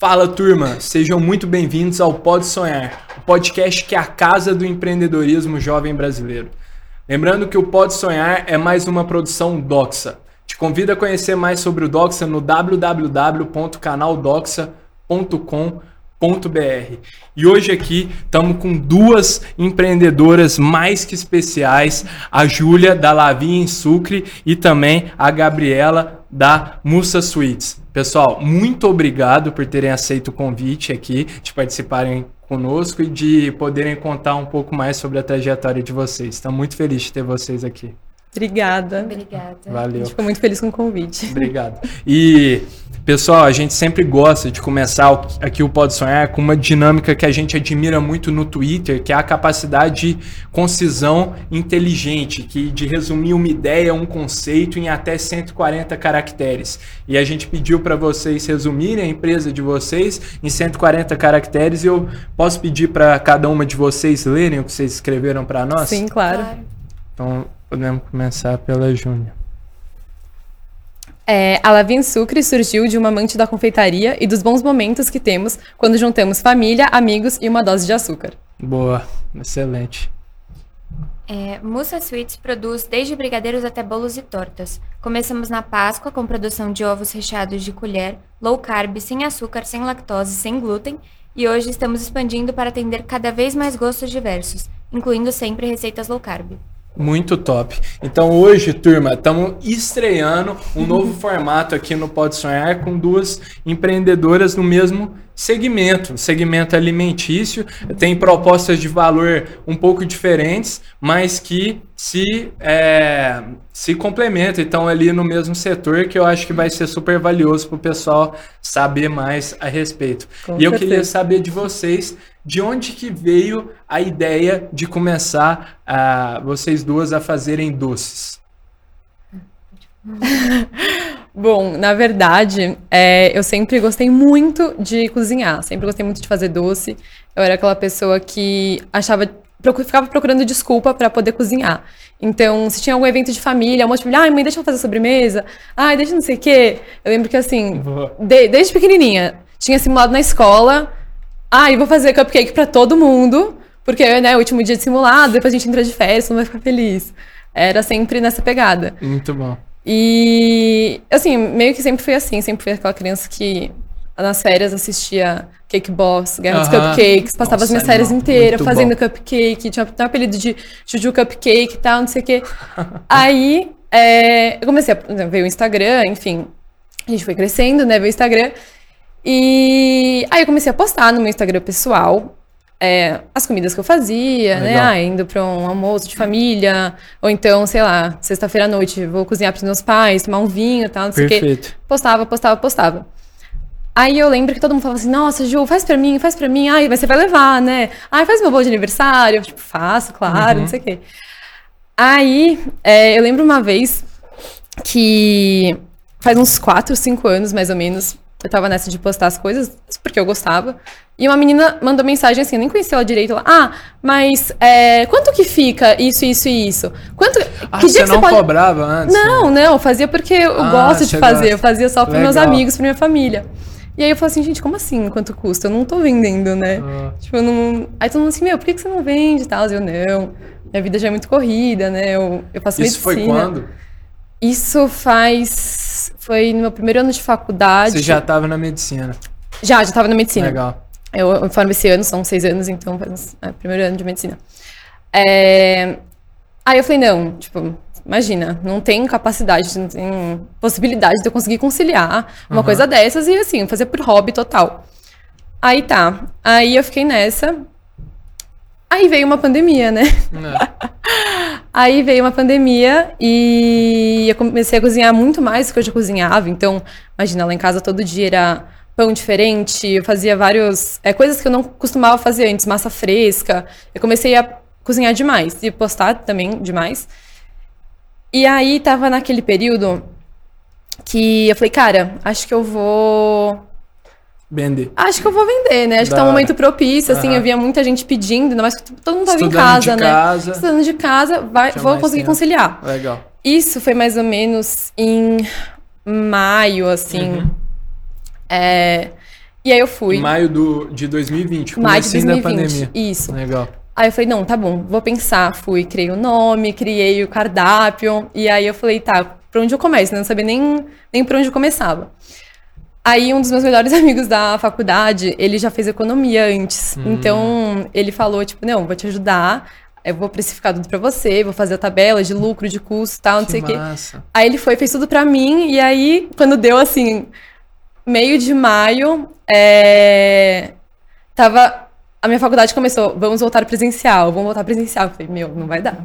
Fala turma, sejam muito bem-vindos ao Pode Sonhar, o podcast que é a casa do empreendedorismo jovem brasileiro. Lembrando que o Pode Sonhar é mais uma produção Doxa. Te convido a conhecer mais sobre o Doxa no www.canaldoxa.com.br e hoje aqui estamos com duas empreendedoras mais que especiais, a Júlia da Lavinha em Sucre e também a Gabriela da Mussa Suites. Pessoal, muito obrigado por terem aceito o convite aqui, de participarem conosco e de poderem contar um pouco mais sobre a trajetória de vocês. Estamos muito felizes de ter vocês aqui. Obrigada. Obrigada. Valeu. A gente ficou muito feliz com o convite. Obrigado. E, pessoal, a gente sempre gosta de começar aqui o Pode Sonhar com uma dinâmica que a gente admira muito no Twitter, que é a capacidade de concisão inteligente, que de resumir uma ideia, um conceito em até 140 caracteres. E a gente pediu para vocês resumirem a empresa de vocês em 140 caracteres e eu posso pedir para cada uma de vocês lerem o que vocês escreveram para nós? Sim, claro. Claro. Então, podemos começar pela Júnia. É, a Lavin Sucre surgiu de uma amante da confeitaria e dos bons momentos que temos quando juntamos família, amigos e uma dose de açúcar. Boa, excelente. É, Mussa Sweets produz desde brigadeiros até bolos e tortas. Começamos na Páscoa com produção de ovos recheados de colher, low carb, sem açúcar, sem lactose, sem glúten, e hoje estamos expandindo para atender cada vez mais gostos diversos, incluindo sempre receitas low carb. Muito top. Então hoje, turma, estamos estreando um novo formato aqui no Pode Sonhar com duas empreendedoras no mesmo segmento, segmento alimentício. Tem propostas de valor um pouco diferentes, mas que se, é, se complementam. Então ali no mesmo setor que eu acho que vai ser super valioso para o pessoal saber mais a respeito. Com e eu certeza. queria saber de vocês de onde que veio a ideia de começar a vocês duas a fazerem doces. Bom, na verdade, é, eu sempre gostei muito de cozinhar, sempre gostei muito de fazer doce. Eu era aquela pessoa que achava, ficava procurando desculpa para poder cozinhar. Então, se tinha algum evento de família, um monte de família, ai mãe, deixa eu fazer sobremesa, ai, deixa não sei o quê. Eu lembro que assim, de- desde pequenininha, tinha simulado na escola, ai, vou fazer cupcake para todo mundo, porque né, é o último dia de simulado, depois a gente entra de férias, todo mundo vai ficar feliz. Era sempre nessa pegada. Muito bom. E, assim, meio que sempre foi assim. Sempre fui aquela criança que nas férias assistia Cake Boss, Guerra dos Aham. Cupcakes, passava as Nossa, minhas férias inteiras Muito fazendo bom. cupcake, tinha até um apelido de Juju Cupcake e tal, não sei o quê. Aí, é, eu comecei a ver o Instagram, enfim, a gente foi crescendo, né, ver o Instagram. E aí eu comecei a postar no meu Instagram pessoal é, as comidas que eu fazia, né? Legal. Ah, indo pra um almoço de família, ou então, sei lá, sexta-feira à noite, vou cozinhar pros meus pais, tomar um vinho e tal, não sei o quê. Postava, postava, postava. Aí eu lembro que todo mundo falava assim, nossa, Ju, faz pra mim, faz pra mim. Ai, mas você vai levar, né? Ai, faz meu bolo de aniversário. Eu, tipo, faço, claro, Uhum. não sei o quê. Aí, é, eu lembro uma vez que faz uns 4, 5 anos, mais ou menos, eu tava nessa de postar as coisas, porque eu gostava. E uma menina mandou mensagem assim, eu nem conhecia ela direito. Ela, ah, mas é, quanto que fica isso, isso e isso? Quanto, Ah, que você dia que não você pode... cobrava antes? Não, não, eu fazia porque eu Ah, gosto de fazer. gosta. Eu fazia só para meus amigos, pra minha família. E aí eu falei assim, gente, como assim? Quanto custa? Eu não tô vendendo, né? Ah. Tipo, eu não. Aí todo mundo assim, meu, por que, que você não vende e tal? Eu, não. Minha vida já é muito corrida, né? Eu, eu faço Isso foi medicina. quando? Isso faz. Foi no meu primeiro ano de faculdade. Você já estava na medicina. Já, já tava na medicina. Legal. Eu, eu formo esse ano, são seis anos, então faz é, primeiro ano de medicina. É, Aí eu falei, não, tipo, imagina, não tem capacidade, não tem possibilidade de eu conseguir conciliar uma Aham. coisa dessas e assim, fazer por hobby total. Aí tá. Aí eu fiquei nessa. Aí veio uma pandemia, né? Aí veio uma pandemia e eu comecei a cozinhar muito mais do que eu já cozinhava. Então, imagina, lá em casa todo dia era pão diferente, eu fazia vários. é, coisas que eu não costumava fazer antes, massa fresca. Eu comecei a cozinhar demais e postar também demais. E aí tava naquele período que eu falei, cara, acho que eu vou Vender. Acho que eu vou vender, né? Acho Da que tá um momento propício, assim, Aham. eu via muita gente pedindo, ainda mais que todo mundo tava em casa, de né? casa. Estudando de casa, vai, vou conseguir tempo. conciliar. Legal. Isso foi mais ou menos em maio, assim. Uhum. É, E aí eu fui. Em maio do, de 2020, Maio de comecinho da 2020. pandemia. Isso. Legal. Aí eu falei, não, tá bom, vou pensar. Fui, criei o nome, criei o cardápio. E aí eu falei, tá, pra onde eu começo? né? Não sabia nem, nem pra onde eu começava. Aí um dos meus melhores amigos da faculdade, ele já fez economia antes. Hum. Então ele falou, tipo, não, vou te ajudar. Eu vou precificar tudo pra você, vou fazer a tabela de lucro, de custo e tal, não Que sei o quê. Aí ele foi, fez tudo pra mim, e aí, quando deu assim, meio de maio, é, tava. A minha faculdade começou, vamos voltar presencial, vamos voltar presencial. Eu falei, meu, não vai dar.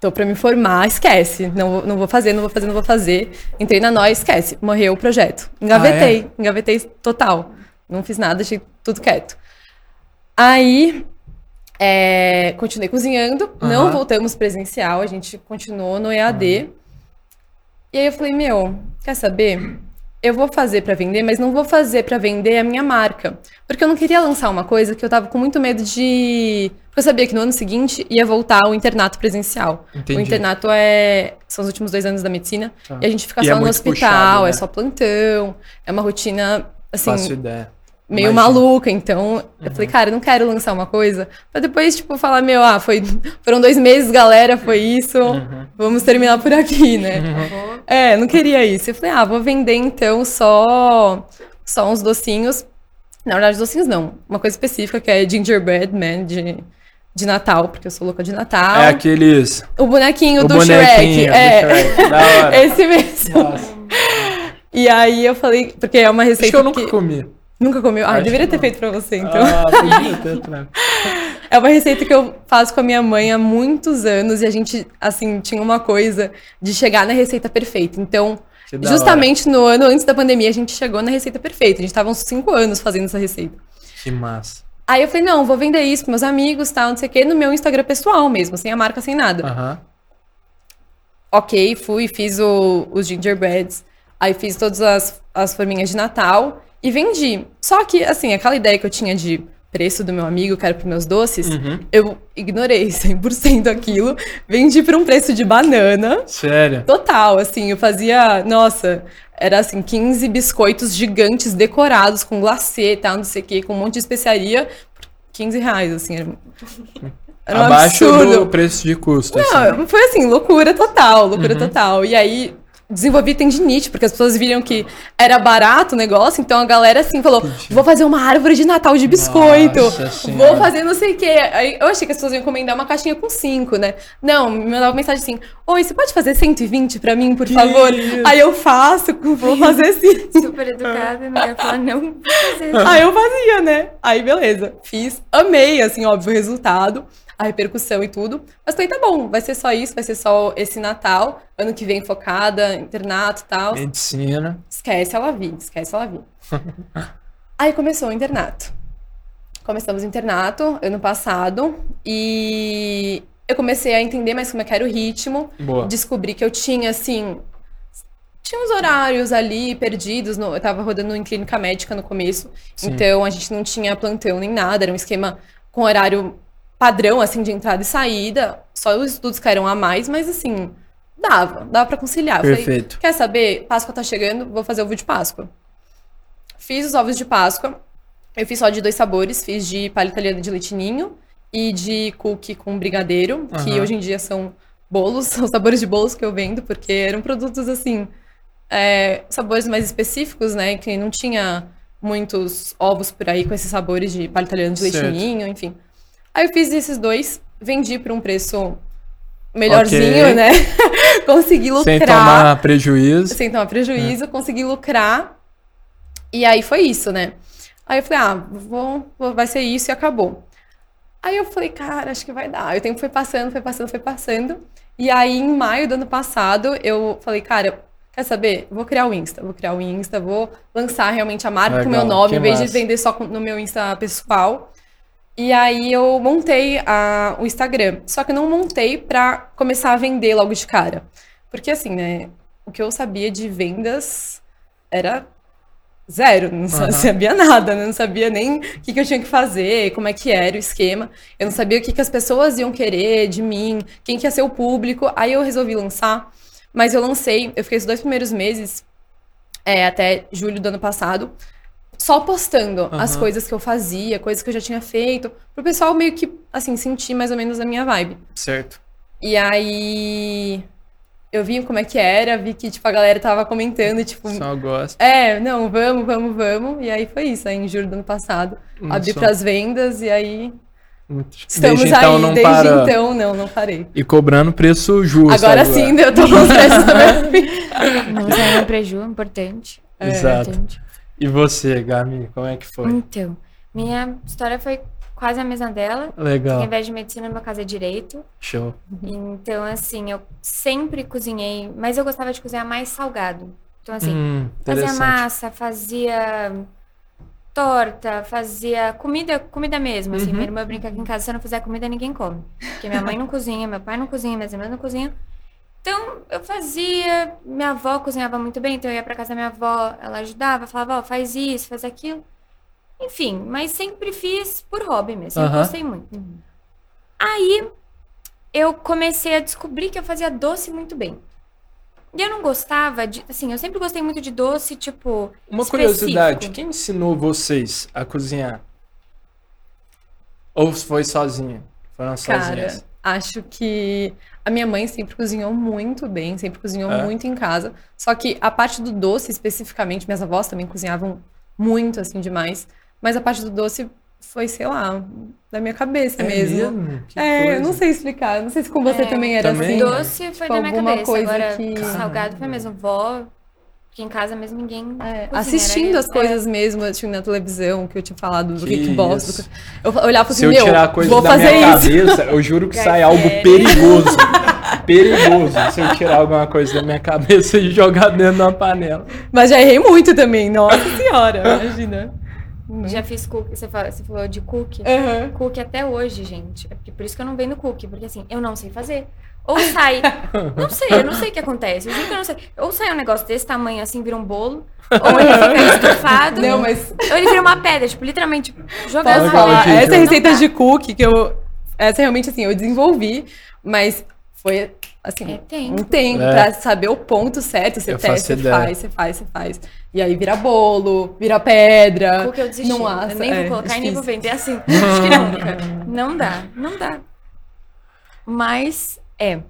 Tô pra me formar, esquece. Não, vou- não vou fazer, não vou fazer, não vou fazer. Entrei na nós, esquece. Morreu o projeto. Engavetei, engavetei total. Não fiz nada, deixei tudo quieto. Aí, é, continuei cozinhando, não Aham. voltamos presencial, a gente continuou no EAD. E aí eu falei, meu, quer saber? Eu vou fazer pra vender, mas não vou fazer pra vender a minha marca. Porque eu não queria lançar uma coisa que eu tava com muito medo de. Porque eu sabia que no ano seguinte ia voltar o internato presencial. Entendi. O internato é. São os últimos dois anos da medicina. Tá. E a gente fica E é só no muito hospital, puxado, né? é só plantão, é uma rotina, assim, Faço ideia. Meio Imagino. maluca. Então, eu Uhum. falei, cara, eu não quero lançar uma coisa. Pra depois, tipo, falar, meu, ah, foi, foram dois meses, galera, foi isso. Uhum. Vamos terminar por aqui, né? É, não queria isso. Eu falei, ah, vou vender então só, só uns docinhos. Na verdade, docinhos não. Uma coisa específica que é gingerbread man de, de Natal, porque eu sou louca de Natal. É aqueles. O bonequinho o do bonequinho Shrek. do é. Shrek. Da hora. Esse mesmo. Nossa. E aí eu falei, porque é uma receita Acho que eu nunca que- comi. Nunca comeu? Ah, Acho deveria ter não. feito pra você, então. Ah, podia ter, tranquilo. É uma receita que eu faço com a minha mãe há muitos anos e a gente, assim, tinha uma coisa de chegar na receita perfeita. Então, justamente no ano antes da pandemia, a gente chegou na receita perfeita. A gente tava uns cinco anos fazendo essa receita. Que massa. Aí eu falei, não, vou vender isso pros meus amigos, tal, não sei o quê, no meu Instagram pessoal mesmo, sem a marca, sem nada. Aham. Ok, fui, fiz o- os gingerbreads, aí fiz todas as, as forminhas de Natal e vendi. Só que, assim, aquela ideia que eu tinha de preço do meu amigo, que era pros meus doces, Uhum. eu ignorei 100% aquilo, vendi por um preço de banana, Sério. total, assim, eu fazia, nossa, era assim, 15 biscoitos gigantes decorados com glacê e tal, não sei o que, com um monte de especiaria, por 15 reais, assim, era, era um Abaixo absurdo. do preço de custo. assim. Não, foi assim, loucura total, loucura Uhum. total. E aí desenvolvi tendinite, porque as pessoas viram que era barato o negócio, então a galera assim falou: vou fazer uma árvore de Natal de biscoito, Nossa vou fazer não sei o quê. Aí eu achei que as pessoas iam encomendar uma caixinha com cinco, né? Não, me mandava mensagem assim: Oi, você pode fazer 120 pra mim, por Que favor? isso? Aí eu faço, vou fazer sim. Super educada, não ia falar não. vou fazer. Aí eu fazia, né? Aí beleza, fiz, amei, assim, óbvio, o resultado, a repercussão e tudo. Mas falei, tá bom, vai ser só isso, vai ser só esse Natal, ano que vem focada, internato e tal. Medicina. Esquece ela vir, esquece ela vir. Aí começou o internato. Começamos o internato ano passado e eu comecei a entender mais como é que era o ritmo, Boa. descobri que eu tinha, assim. Tinha uns horários ali perdidos. no- eu tava rodando em clínica médica no começo. Sim. Então a gente não tinha plantão nem nada. Era um esquema com horário padrão, assim, de entrada e saída. Só os estudos caíram a mais, mas assim, dava. Dava pra conciliar. Eu falei, Perfeito. Quer saber? Páscoa tá chegando, vou fazer ovo de Páscoa. Fiz os ovos de Páscoa. Eu fiz só de dois sabores. Fiz de palha italiana de leite ninho e de cookie com brigadeiro, que Aham. hoje em dia são bolos, são sabores de bolos que eu vendo, porque eram produtos assim, é, sabores mais específicos, né? Que não tinha muitos ovos por aí com esses sabores de palha italiana de Certo. ninho, enfim. Aí eu fiz esses dois, vendi por um preço melhorzinho, Ok. né? Consegui lucrar Sem tomar prejuízo. sem tomar prejuíso, É. consegui lucrar. E aí foi isso, né? Aí eu falei, ah, vou, vai ser isso e acabou. Aí eu falei, cara, acho que vai dar. Aí o tempo foi passando, foi passando, foi passando. E aí, em maio do ano passado, eu falei, cara, quer saber? Vou criar o Insta, vou criar o Insta, vou lançar realmente a marca com o meu Legal, nome, em vez de massa. vender só no meu Insta pessoal. E aí eu montei a- o Instagram. Só que eu não montei pra começar a vender logo de cara. Porque assim, né? O que eu sabia de vendas era zero. Não Aham. sabia nada, né? Não sabia nem o que, que eu tinha que fazer, como é que era o esquema. Eu não sabia o que, que as pessoas iam querer de mim, quem que ia ser o público. Aí eu resolvi lançar. Mas eu lancei, eu fiquei os dois primeiros meses, é, até julho do ano passado, só postando as Aham. coisas que eu fazia, coisas que eu já tinha feito, pro pessoal meio que, assim, sentir mais ou menos a minha vibe. Certo. E aí eu vi como é que era, vi que, tipo, a galera tava comentando, tipo, Só gosto. é, não, vamos, vamos, vamos. E aí foi isso, aí em julho do ano passado, abri Nossa. pras vendas e aí estamos Desde então aí. não Desde para. então, não, não parei. E cobrando preço justo. Agora sim, eu tô com os preços do meu fim. Não sair no preju, importante. Exato. Importante. E você, Gabi, como é que foi? Então, minha história foi quase a mesma dela. Ao Legal. invés de medicina, meu caso é direito. Show. Então, assim, eu sempre cozinhei, mas eu gostava de cozinhar mais salgado. Então, assim, Hum, fazia massa, fazia torta, fazia comida, comida mesmo, assim. Uhum. Minha irmã brinca aqui em casa, se eu não fizer comida, ninguém come. Porque minha mãe não cozinha, meu pai não cozinha, minhas irmãs não cozinham. Então, eu fazia, minha avó cozinhava muito bem, então eu ia pra casa da minha avó, ela ajudava, falava, ó, faz isso, faz aquilo. Enfim, mas sempre fiz por hobby mesmo, eu Aham. gostei muito. Aí, eu comecei a descobrir que eu fazia doce muito bem. E eu não gostava de, assim, eu sempre gostei muito de doce, tipo, Uma específico. curiosidade, quem ensinou vocês a cozinhar? Ou foi sozinha? Foram Cara, sozinhas? Acho que a minha mãe sempre cozinhou muito bem, sempre cozinhou É? muito em casa. Só que a parte do doce, especificamente, minhas avós também cozinhavam muito, assim, demais. Mas a parte do doce foi, sei lá, da minha cabeça É mesmo. Que é, eu coisa. não sei explicar. Não sei se com você É, também era Também? assim. Doce foi Tipo, da minha cabeça. coisa Agora, que- salgado foi mesmo. Vó, que em casa mesmo ninguém. É, cozinha, era assistindo as coisas mesmo, assistindo na televisão, que eu tinha falado do Que kickbox. isso. do- Eu olhava Se assim, eu meu, tirar coisa vou da fazer minha isso. cabeça, eu juro que sai Sério? algo perigoso. perigoso. Se eu tirar alguma coisa da minha cabeça e jogar dentro de uma panela. Mas já errei muito também, nossa senhora, imagina. Já fiz cookie. Você falou, você falou de cookie. Aham. Cookie até hoje, gente. É porque- por isso que eu não vendo cookie, porque assim, eu não sei fazer. Ou sai. não sei, eu não sei o que acontece. Eu juro que eu não sei. Ou sai um negócio desse tamanho assim, vira um bolo. Ou ele fica estufado. Não, mas Ou ele vira uma pedra, tipo, literalmente jogando Posso Fala, falar? Essa eu- receita de cookie que eu. Essa realmente assim, eu desenvolvi, mas foi assim, É tempo. um tempo É. pra saber o ponto certo. Você Eu testa, você ideia. faz, você faz, você faz. E aí vira bolo, vira pedra. Cookie eu desisti. Não assa, eu nem vou é, colocar e nem vou difícil. vender assim. Acho que nunca. Não dá, não dá. Mas, é.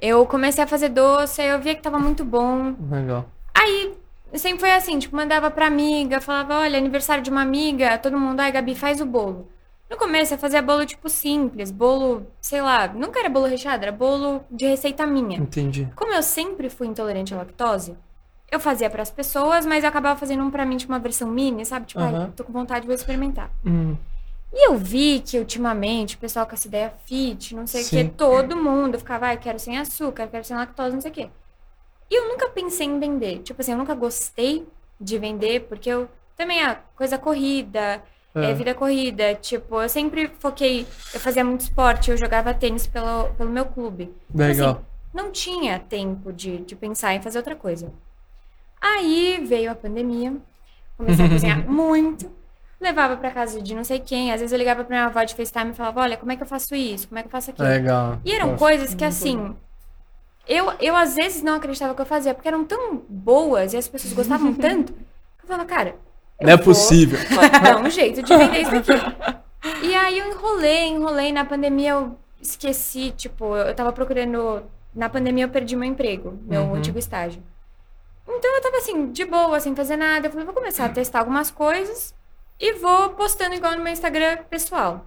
Eu comecei a fazer doce, aí eu via que tava muito bom. Legal. Aí, sempre foi assim, tipo, mandava pra amiga, falava, olha, aniversário de uma amiga, todo mundo, ai, Gabi, faz o bolo. No começo eu fazia bolo, tipo, simples, bolo, sei lá, nunca era bolo recheado, era bolo de receita minha. Entendi. Como eu sempre fui intolerante à lactose, eu fazia pras pessoas, mas eu acabava fazendo um pra mim, tipo, uma versão mini, sabe? Tipo, ai, tô com vontade, vou experimentar. Hum, E eu vi que ultimamente o pessoal com essa ideia fit, não sei o que, todo mundo ficava, ai, quero sem açúcar, quero sem lactose, não sei o quê. E eu nunca pensei em vender. Tipo assim, eu nunca gostei de vender, porque eu também, a coisa corrida, é. É. vida corrida. Tipo, eu sempre foquei, eu fazia muito esporte, eu jogava tênis pelo, pelo meu clube. Então, legal. assim, não tinha tempo de, de pensar em fazer outra coisa. Aí veio a pandemia, comecei a cozinhar muito, levava pra casa de não sei quem, às vezes eu ligava pra minha avó de FaceTime e falava, olha, como é que eu faço isso, como é que eu faço aquilo. legal. E eram Nossa. coisas que, assim, eu, eu às vezes não acreditava que eu fazia, porque eram tão boas e as pessoas gostavam tanto, que eu falava, cara, eu Não é possível. dar um jeito de vender isso aqui. E aí eu enrolei, enrolei. Na pandemia eu esqueci, tipo, eu tava procurando. Na pandemia eu perdi meu emprego, meu Uhum. antigo estágio. Então eu tava assim, de boa, sem fazer nada. Eu falei, vou começar a testar algumas coisas e vou postando igual no meu Instagram pessoal.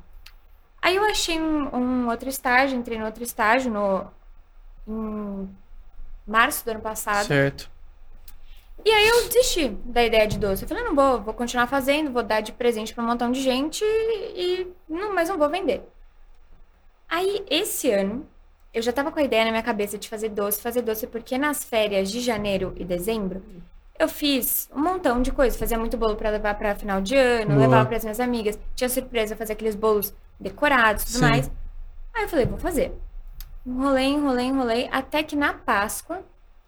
Aí eu achei um, um outro estágio, entrei no outro estágio no, em março do ano passado. Certo. E aí eu desisti da ideia de doce. Eu falei, não vou, vou continuar fazendo, vou dar de presente pra um montão de gente e não, mas não vou vender. Aí esse ano eu já tava com a ideia na minha cabeça de fazer doce, fazer doce porque nas férias de janeiro e dezembro eu fiz um montão de coisas, fazia muito bolo pra levar pra final de ano, Boa. levava pras minhas amigas, tinha surpresa, fazia aqueles bolos decorados, tudo Sim. mais. Aí eu falei, vou fazer. Enrolei, enrolei, enrolei, até que na Páscoa,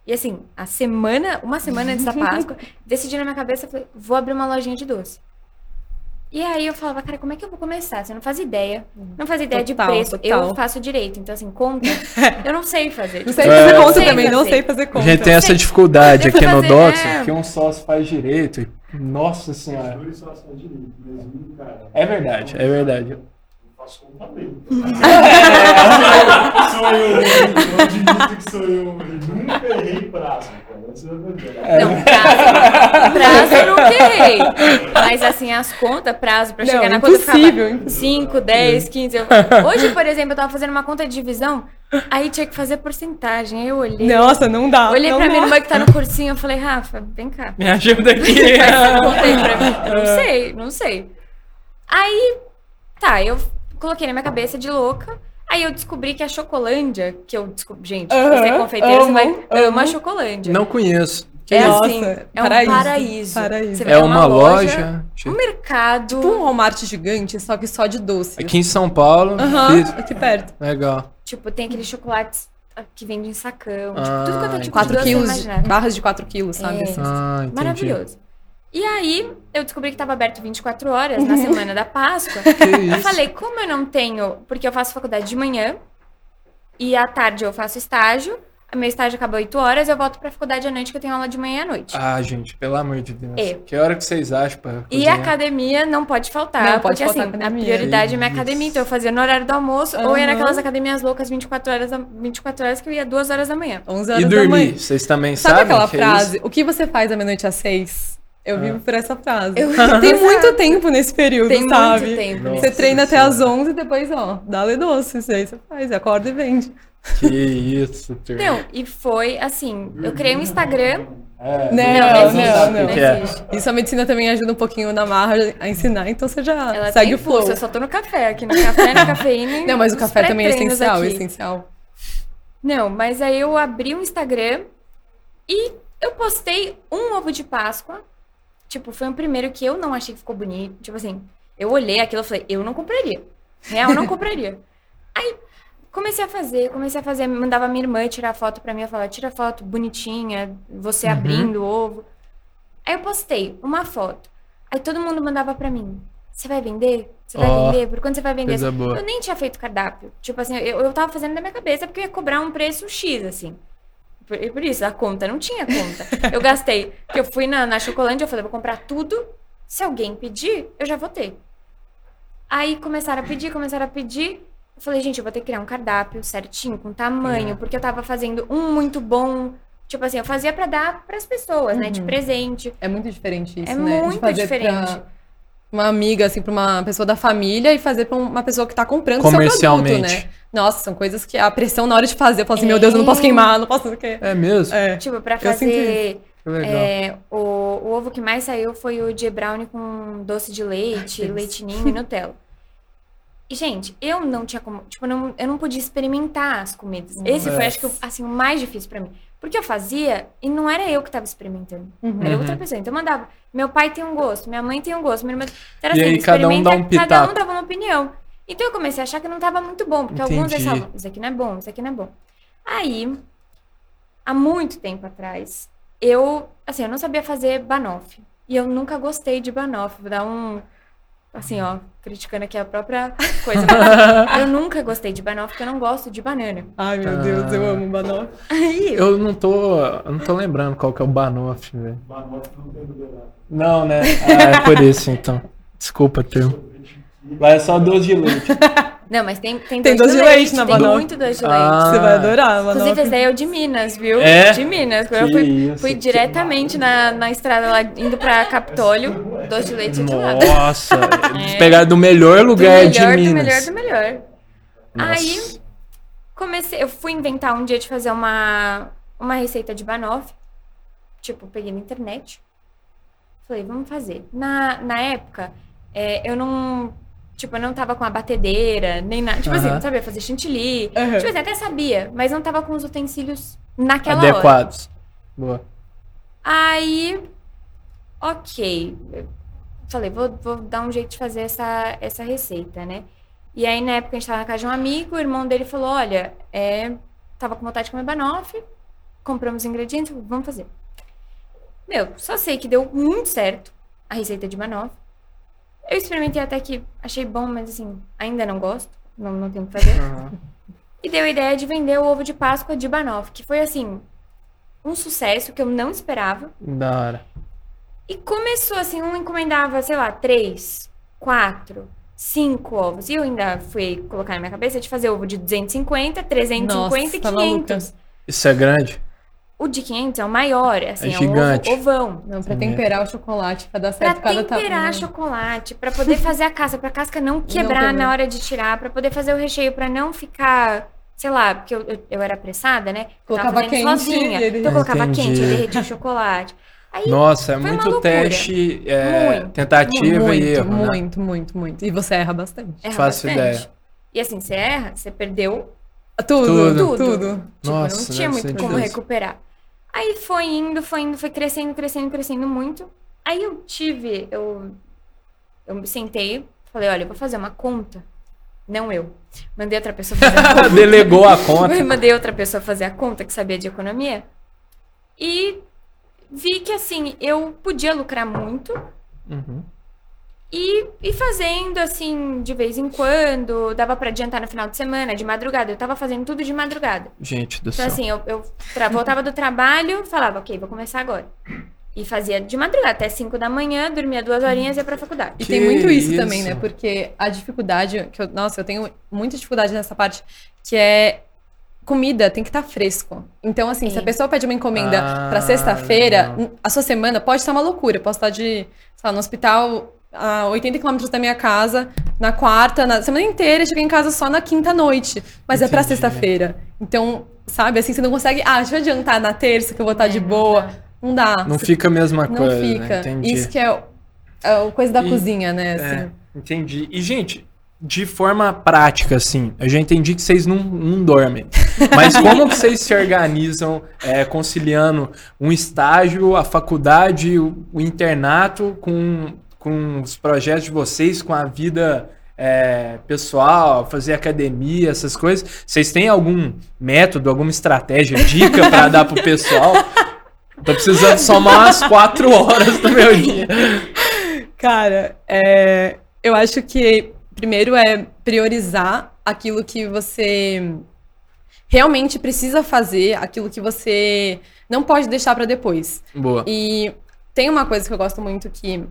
e assim, a semana, uma semana antes da Páscoa, decidi na minha cabeça, falei, vou abrir uma lojinha de doce. E aí eu falava, cara, como é que eu vou começar? Você não faz ideia. Não faz ideia Total, de preço. total. Eu faço direito. Então, assim, conta, eu não sei fazer. Não sei Tipo, fazer É. conta sei também, não sei fazer A conta. gente tem essa dificuldade aqui no fazer- Docs, é. que um sócio faz direito Nossa senhora. É verdade, é verdade. Sou eu, eu admito que sou eu. Eu nunca errei prazo, é. Não, prazo, prazo eu nunca errei. Mas assim, as contas, prazo pra Não, chegar na conta impossível, ficava 5, 10, 15. eu- Hoje, por exemplo, eu tava fazendo uma conta de divisão, aí tinha que fazer porcentagem. Aí eu olhei. Nossa, não dá. Olhei não pra dá. minha irmã que tá no cursinho, eu falei, Rafa, vem cá. Me ajuda aqui. Eu não sei, não sei. Aí, tá, eu coloquei na minha cabeça de louca. Aí eu descobri que a Chocolândia, que eu descobri, gente, você é confeiteiro, você vai amo, ama a. Chocolândia. Não conheço. Que é isso? assim, Nossa, é um paraíso, paraíso. paraíso. Você É vai uma numa loja. um mercado. Tipo um Walmart gigante, só que só de doce. Aqui em São Paulo. Fiz- aqui perto. Legal. Tipo, tem aqueles chocolates ah, que vendem em sacão. Ah, tipo, tudo quanto é tipo 4 de doce, quilos, barras de 4 quilos, sabe? É. assim. Ah, entendi. Maravilhoso. E aí, eu descobri que estava aberto 24 horas na semana da Páscoa. Que Eu falei, como eu não tenho. Porque eu faço faculdade de manhã e à tarde eu faço estágio. Meu estágio acaba 8 horas, eu volto pra faculdade à noite, que eu tenho aula de manhã e à noite. Ah, gente, pelo amor de Deus. É. Que hora que vocês acham pra E cozinhar? a academia não pode faltar, Não pode porque faltar assim, academia. a prioridade é minha Isso. academia, então eu fazia no horário do almoço, ou ia naquelas academias loucas 24 horas, da- 24 horas que eu ia 2 horas da manhã. 11 E horas da manhã. dormir? Vocês também Sabe sabem? aquela que é frase? o que você faz da meia-noite às seis? Eu Ah. vivo por essa frase. Eu- Tem muito tempo nesse período, Tem sabe? muito tempo. Nossa. Você treina até às 11 e depois, ó, dá-lhe doce. Isso aí você faz, acorda e vende. Que isso, turma. Não, e foi assim, eu criei um Instagram. É, Não, não existe, não, não. é. existe. Isso a medicina também ajuda um pouquinho na marra a ensinar, então você já Ela segue tem o flow. eu só tô no café aqui, no café, na cafeína. Não, mas o café também é essencial, aqui. essencial. Não, mas aí eu abri o Instagram e eu postei um ovo de Páscoa. Tipo, foi o primeiro que eu não achei que ficou bonito. Tipo assim, eu olhei aquilo e falei, eu não compraria. Real, eu não compraria. Aí comecei a fazer, comecei a fazer, mandava minha irmã tirar foto pra mim, eu falava, tira foto bonitinha, você Uhum. abrindo o ovo. Aí eu postei uma foto. Aí todo mundo mandava pra mim, você vai vender? Você vai vender? Por quanto você vai vender? Eu nem tinha feito cardápio. Tipo assim, eu, eu tava fazendo na minha cabeça porque eu ia cobrar um preço X, assim. Por, por isso, a conta não tinha conta. Eu gastei. Porque eu fui na, na Chocolândia, eu falei, vou comprar tudo. Se alguém pedir, eu já vou ter. Aí começaram a pedir, começaram a pedir. Eu falei, gente, eu vou ter que criar um cardápio certinho, com tamanho, porque eu tava fazendo um muito bom. Tipo assim, eu fazia pra dar pras pessoas, né? De Uhum. presente. É muito diferente isso, É né? De muito diferente. Pra uma amiga, assim, pra uma pessoa da família e fazer pra uma pessoa que tá comprando seu produto, Comercialmente. né? Nossa, são coisas que a pressão na hora de fazer, eu falo assim, meu É. Deus, eu não posso queimar, não posso o quê. É mesmo? É. Tipo, pra fazer. Que legal. É, o, o ovo que mais saiu foi o de brownie com doce de leite, Ai, leitinho e Nutella. E, gente, eu não tinha como. Tipo, eu não, eu não podia experimentar as comidas. Esse foi, acho que, o- assim, o mais difícil pra mim. Porque eu fazia e não era eu que tava experimentando. Uhum. Era outra pessoa. Então eu mandava. Meu pai tem um gosto, minha mãe tem um gosto, minha irmã. Então, era E assim, aí cada um dá um experimenta, Cada um pitaco. dava uma opinião. Então eu comecei a achar que não tava muito bom. Porque alguns Entendi. eles falavam, isso aqui não é bom, isso aqui não é bom. Aí, há muito tempo atrás, eu, assim, eu não sabia fazer banoffee. E eu nunca gostei de banoffee. Vou dar um, assim, ó, criticando aqui a própria coisa. Eu nunca gostei de banoffee, porque eu não gosto de banana. Ai, meu Deus, eu amo banoffee. Aí, Eu não tô, eu não tô lembrando qual que é o Banoff, velho. Banoffee não tem. Não, né? Ah, é por isso, então. Desculpa, termo. Lá é só doce de leite. não, mas tem, tem, Tem doce de leite na tem banoffee. muito doce de Ah. leite. Você vai adorar Inclusive, banoffee. esse daí é o de Minas, viu? É? De Minas. Eu fui, isso, fui diretamente na, na estrada lá, indo pra Capitólio. Doce de leite é de lá. Nossa, pegaram do melhor Do lugar melhor, de do Minas. melhor, do melhor. Nossa. Aí, comecei, eu fui inventar um dia de fazer uma, uma receita de banoffee. Tipo, peguei na internet. Falei, vamos fazer. Na, na época, é, eu não. Tipo, eu não tava com a batedeira, nem nada. Tipo assim, Aham. não sabia fazer chantilly. Tipo assim, até sabia, mas não tava com os utensílios naquela hora. Adequados. Boa. Aí, ok. Eu falei, vou, vou dar um jeito de fazer essa, essa receita, né? E aí, na época, a gente tava na casa de um amigo, o irmão dele falou, olha, é, tava com vontade de comer banoffee, compramos os ingredientes, vamos fazer. Meu, só sei que deu muito certo a receita de banoffee. Eu experimentei até que achei bom, mas assim, ainda não gosto, não, não tenho o que fazer. Aham. E deu a ideia de vender o ovo de Páscoa de banoffee, que foi assim, um sucesso que eu não esperava. Da hora. E começou assim, um encomendava, sei lá, três, quatro, cinco ovos. E eu ainda fui colocar na minha cabeça de fazer ovo de 250, 350 Nossa, e tá 500. Isso é grande? O de 500 é o maior, é assim, É é, um gigante. ovo, ovão. Não, pra temperar o chocolate, pra dar Pra certo cada temperar tamanho. chocolate, pra poder fazer a casca, pra casca não quebrar quebrar. na hora de tirar, pra poder fazer o recheio, pra não ficar, sei lá, porque eu, eu, eu era apressada, né? Colocava quente sozinha. ele- Então eu colocava Entendi. quente, eu derretia o chocolate. Aí Nossa, é muito teste, é, Muito, tentativa muito, e erro, né? muito, muito, muito. E você erra bastante. erra Faço bastante. ideia. E assim, você erra, você perdeu Tudo, Tudo. tudo. tudo. Tipo, Nossa, não tinha muito como difícil. recuperar. Aí foi indo, foi indo, foi crescendo, crescendo, crescendo muito. Aí eu tive, eu, eu me sentei, falei, olha, eu vou fazer uma conta. Não eu. Mandei outra pessoa fazer a conta. Delegou a conta. Mandei outra pessoa fazer a conta que sabia de economia. E vi que assim, eu podia lucrar muito Uhum. E, e fazendo assim, de vez em quando, dava pra adiantar no final de semana, de madrugada. Eu tava fazendo tudo de madrugada. Gente do Então, céu. assim, eu, eu tra- voltava do trabalho, falava, ok, vou começar agora. E fazia de madrugada até 5 da manhã, dormia duas horinhas e ia pra faculdade. E Que tem muito isso, isso. também, né? Porque a dificuldade, que eu, nossa, eu tenho muita dificuldade nessa parte, que é comida tem que estar fresco. Então, assim, se a Sim. pessoa pede uma encomenda Ah, pra sexta-feira, a sua semana pode estar uma loucura. Eu posso estar de, sei lá, no hospital a 80 quilômetros da minha casa, na quarta, na semana inteira, e cheguei em casa só na quinta noite. Mas é pra Entendi. sexta-feira. Então, sabe, assim, você não consegue, ah, deixa eu adiantar na terça que eu vou estar É, de não boa. dá. Não dá. Não Você- fica a mesma não coisa. fica. Né? Entendi. Isso que é, o- é o coisa da E- cozinha, né? Assim. É, entendi. E, gente, de forma prática, assim, eu já entendi que vocês não, não dormem. Mas como que vocês se organizam é, conciliando um estágio, a faculdade, o, o internato com, com os projetos de vocês, com a vida é, pessoal, fazer academia, essas coisas? Vocês têm algum método, alguma estratégia, dica para dar pro pessoal? Tô precisando somar umas quatro horas do meu dia. Cara, é, eu acho que primeiro é priorizar aquilo que você realmente precisa fazer, aquilo que você não pode deixar pra depois. Boa. E tem uma coisa que eu gosto muito que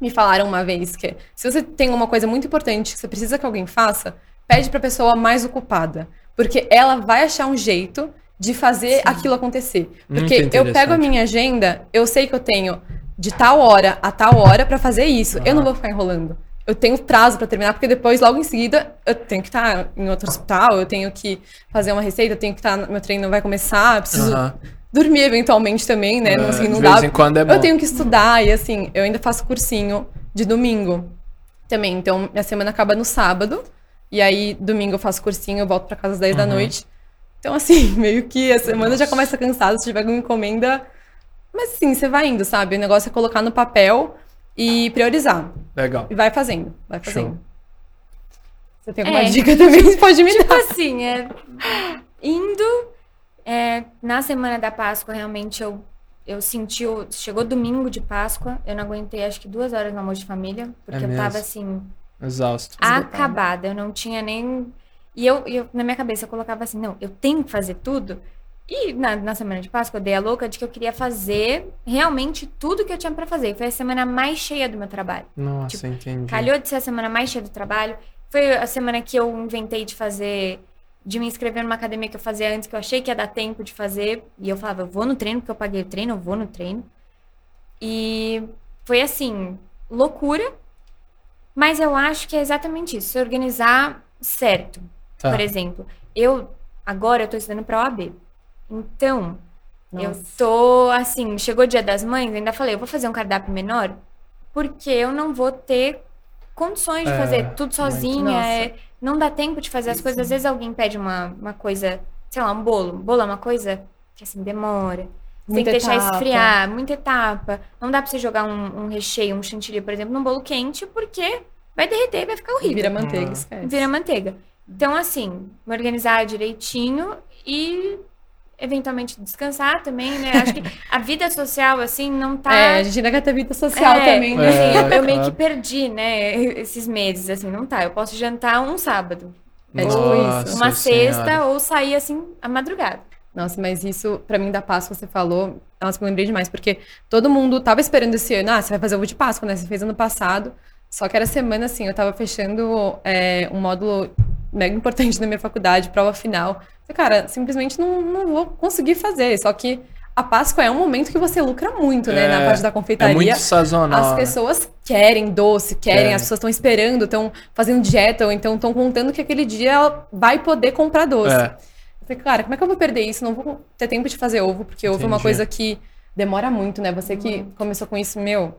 me falaram uma vez, que se você tem uma coisa muito importante que você precisa que alguém faça, pede pra pessoa mais ocupada, porque ela vai achar um jeito de fazer aquilo acontecer. Porque eu pego a minha agenda, eu sei que eu tenho de tal hora a tal hora pra fazer isso. Eu não vou ficar enrolando. Eu tenho prazo pra terminar, porque depois, logo em seguida, eu tenho que estar em outro hospital, eu tenho que fazer uma receita, eu tenho que estar. Meu treino vai começar, eu preciso Aham. Dormir eventualmente também, né? É, não, assim, não de dá. vez em quando é bom. Eu tenho que estudar e assim, eu ainda faço cursinho de domingo também. Então, minha semana acaba no sábado. E aí, domingo eu faço cursinho, eu volto pra casa às 10 da Uhum. noite. Então, assim, meio que a semana já começa cansada, se tiver alguma encomenda. Mas assim, você vai indo, sabe? O negócio é colocar no papel e priorizar. Legal. E vai fazendo, vai Show. fazendo. Você tem alguma É. dica também? Você pode me Tipo dar. assim, é, indo é, na semana da Páscoa, realmente eu, eu senti. o- Chegou domingo de Páscoa, eu não aguentei acho que duas horas no almoço de família, porque É eu tava assim, Exausto. acabada. Eu não tinha nem. E eu, eu, na minha cabeça, eu colocava assim: não, eu tenho que fazer tudo. E na, na semana de Páscoa, eu dei a louca de que eu queria fazer realmente tudo que eu tinha pra fazer. Foi a semana mais cheia do meu trabalho. Nossa, Tipo, entendi. Calhou de ser a semana mais cheia do trabalho. Foi a semana que eu inventei de fazer, de me inscrever numa academia que eu fazia antes, que eu achei que ia dar tempo de fazer. E eu falava, eu vou no treino, porque eu paguei o treino, eu vou no treino. E foi assim, loucura. Mas eu acho que é exatamente isso, se organizar certo. Tá. Por exemplo, eu agora eu tô estudando pra OAB. Então, eu Nossa. tô assim, chegou o dia das mães, ainda falei, eu vou fazer um cardápio menor, porque eu não vou ter condições de É, fazer tudo sozinha. É, não dá tempo de fazer as coisas. Às vezes alguém pede uma, uma coisa, sei lá, um bolo. Um bolo é uma coisa que assim demora. Você tem Muita que deixar etapa. esfriar, muita etapa. Não dá pra você jogar um, um recheio, um chantilly, por exemplo, num bolo quente, porque vai derreter e vai ficar horrível. Vira manteiga, esquece. Vira manteiga. Então, assim, me organizar direitinho e eventualmente descansar também, né? Acho que a vida social, assim, não tá. É, a gente ainda quer ter vida social É, também, né? assim, É, eu, eu meio claro. que perdi, né? Esses meses, assim, não tá. Eu posso jantar um sábado, É tipo isso. uma Senhora. sexta ou sair, assim, à madrugada. Nossa, mas isso, pra mim, da Páscoa, você falou, nossa, me lembrei demais, porque todo mundo tava esperando esse ano, ah, você vai fazer ovo de Páscoa, né? Você fez ano passado, só que era semana, assim, eu tava fechando é, um módulo mega importante na minha faculdade, prova final. Cara, simplesmente não, não vou conseguir fazer, só que a Páscoa é um momento que você lucra muito, né, na É, parte da É confeitaria. muito sazonal. As né? pessoas querem doce, querem, Querem. as pessoas estão esperando, estão fazendo dieta, ou então estão contando que aquele dia ela vai poder comprar doce. É. Eu falei, cara, como é que eu vou perder isso? Não vou ter tempo de fazer ovo, porque ovo é uma Entendi. coisa que demora muito, né? Você que começou com isso, meu,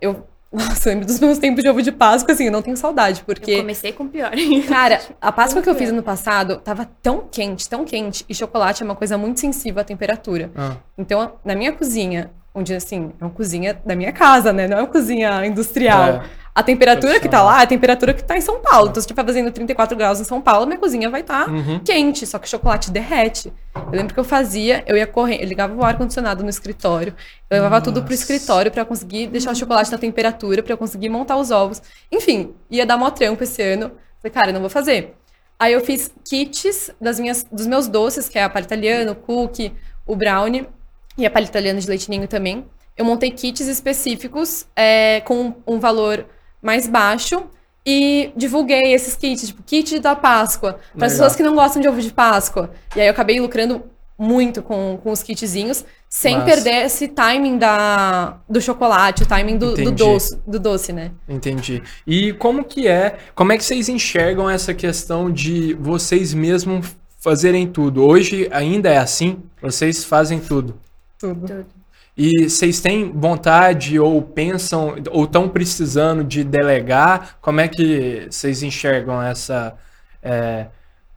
eu. Nossa, eu lembro dos meus tempos de ovo de Páscoa, assim, eu não tenho saudade, Eu porque. comecei com pior. Cara, a Páscoa que eu fiz ano passado tava tão quente, tão quente, e chocolate é uma coisa muito sensível à temperatura. Ah, Então, na minha cozinha, onde assim, é uma cozinha da minha casa, né? Não é uma cozinha industrial. É. A temperatura que tá lá é a temperatura que tá em São Paulo. Então, se estiver fazendo 34 graus em São Paulo, minha cozinha vai estar Uhum. quente, só que o chocolate derrete. Eu lembro que eu fazia, eu ia correr, eu ligava o ar-condicionado no escritório, eu levava tudo pro Nossa. escritório pra conseguir deixar o chocolate na temperatura, pra eu conseguir montar os ovos. Enfim, ia dar mó trampo esse ano. Falei, cara, eu não vou fazer. Aí eu fiz kits das minhas, dos meus doces, que é a palha italiana, o cookie, o brownie e a palha italiana de leite ninho também. Eu montei kits específicos é, com um valor mais baixo e divulguei esses kits, tipo, kit da Páscoa, para pessoas que não gostam de ovo de Páscoa. E aí eu acabei lucrando muito com, com os kitzinhos, sem Massa. perder esse timing da, do chocolate, o timing do, do doce, do doce, né? Entendi. E como que é, como é que vocês enxergam essa questão de vocês mesmos fazerem tudo? Hoje ainda é assim? Vocês fazem tudo. Tudo. Tudo. E vocês têm vontade ou pensam ou estão precisando de delegar? Como é que vocês enxergam essa é,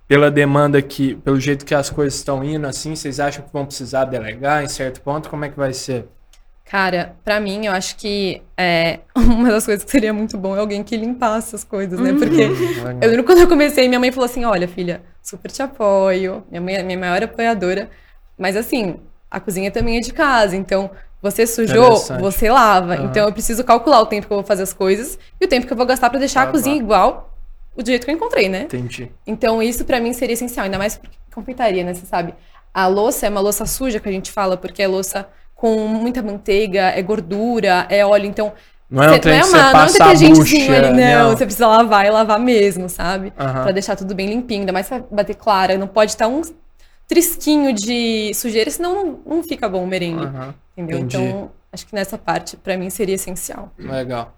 pela demanda que, pelo jeito que as coisas estão indo assim, vocês acham que vão precisar delegar em certo ponto? Como é que vai ser? Cara, pra mim, eu acho que é, uma das coisas que seria muito bom é alguém que limpasse as coisas, né? Porque eu lembro quando eu comecei, minha mãe falou assim: olha, filha, super te apoio, minha mãe é minha maior apoiadora, mas assim, a cozinha também é de casa, então você sujou, você lava. Aham. Então eu preciso calcular o tempo que eu vou fazer as coisas e o tempo que eu vou gastar pra deixar Tá a cozinha bom. igual o jeito que eu encontrei, né? Entendi. Então, isso pra mim seria essencial, ainda mais porque confeitaria, né? Você sabe, a louça é uma louça suja que a gente fala, porque é louça com muita manteiga, é gordura, é óleo, então. Não é um você- não é um passa a detergentezinho bucha, ali, não. não. Você precisa lavar e lavar mesmo, sabe? Aham. Pra deixar tudo bem limpinho, ainda mais pra bater clara. Não pode estar um trisquinho de sujeira, senão não, não fica bom o merengue, Aham. entendeu? entendi. Então, acho que nessa parte, pra mim, seria essencial. Legal.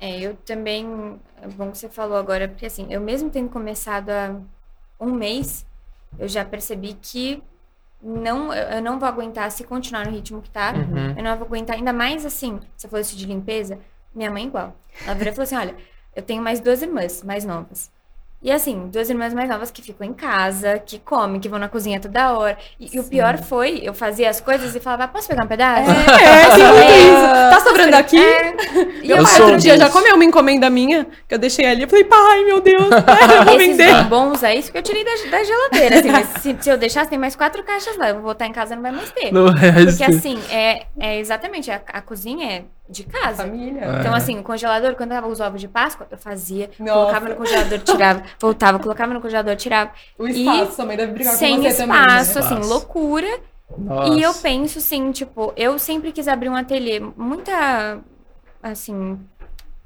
É, eu também. É bom que você falou agora, porque assim, eu mesmo tendo começado há um mês, eu já percebi que não, eu eu não vou aguentar se continuar no ritmo que tá. Uhum. Eu não vou aguentar, ainda mais assim, se eu fosse de limpeza, minha mãe igual. Ela virou e falou assim: olha, eu tenho mais duas irmãs mais novas. E assim, duas irmãs mais novas que ficam em casa, que comem, que vão na cozinha toda hora. E, e o pior foi, eu fazia as coisas e falava, "Ah, posso pegar um pedaço? É, sim, isso. Tá sobrando aqui? É. E Meu Eu pai outro dia já comeu uma encomenda minha, que eu deixei ali. Eu falei, pai, meu Deus, eu vou Esses vender. bombons aí, isso que eu tirei da, da geladeira, assim, mas se, se eu deixasse, tem mais quatro caixas lá. Eu vou voltar em casa, não vai mais ter. Não é Porque assim. assim, é, é exatamente, a, a cozinha é de casa. Família. Então, É. assim, o congelador, quando tava os ovos de Páscoa, eu fazia, Nossa. colocava no congelador, tirava, voltava, colocava no congelador, tirava. O E espaço, sua mãe deve brigar Sem com você espaço, também. né? assim, Espaço. loucura. Nossa. E eu penso, assim, tipo, eu sempre quis abrir um ateliê. Muita, assim,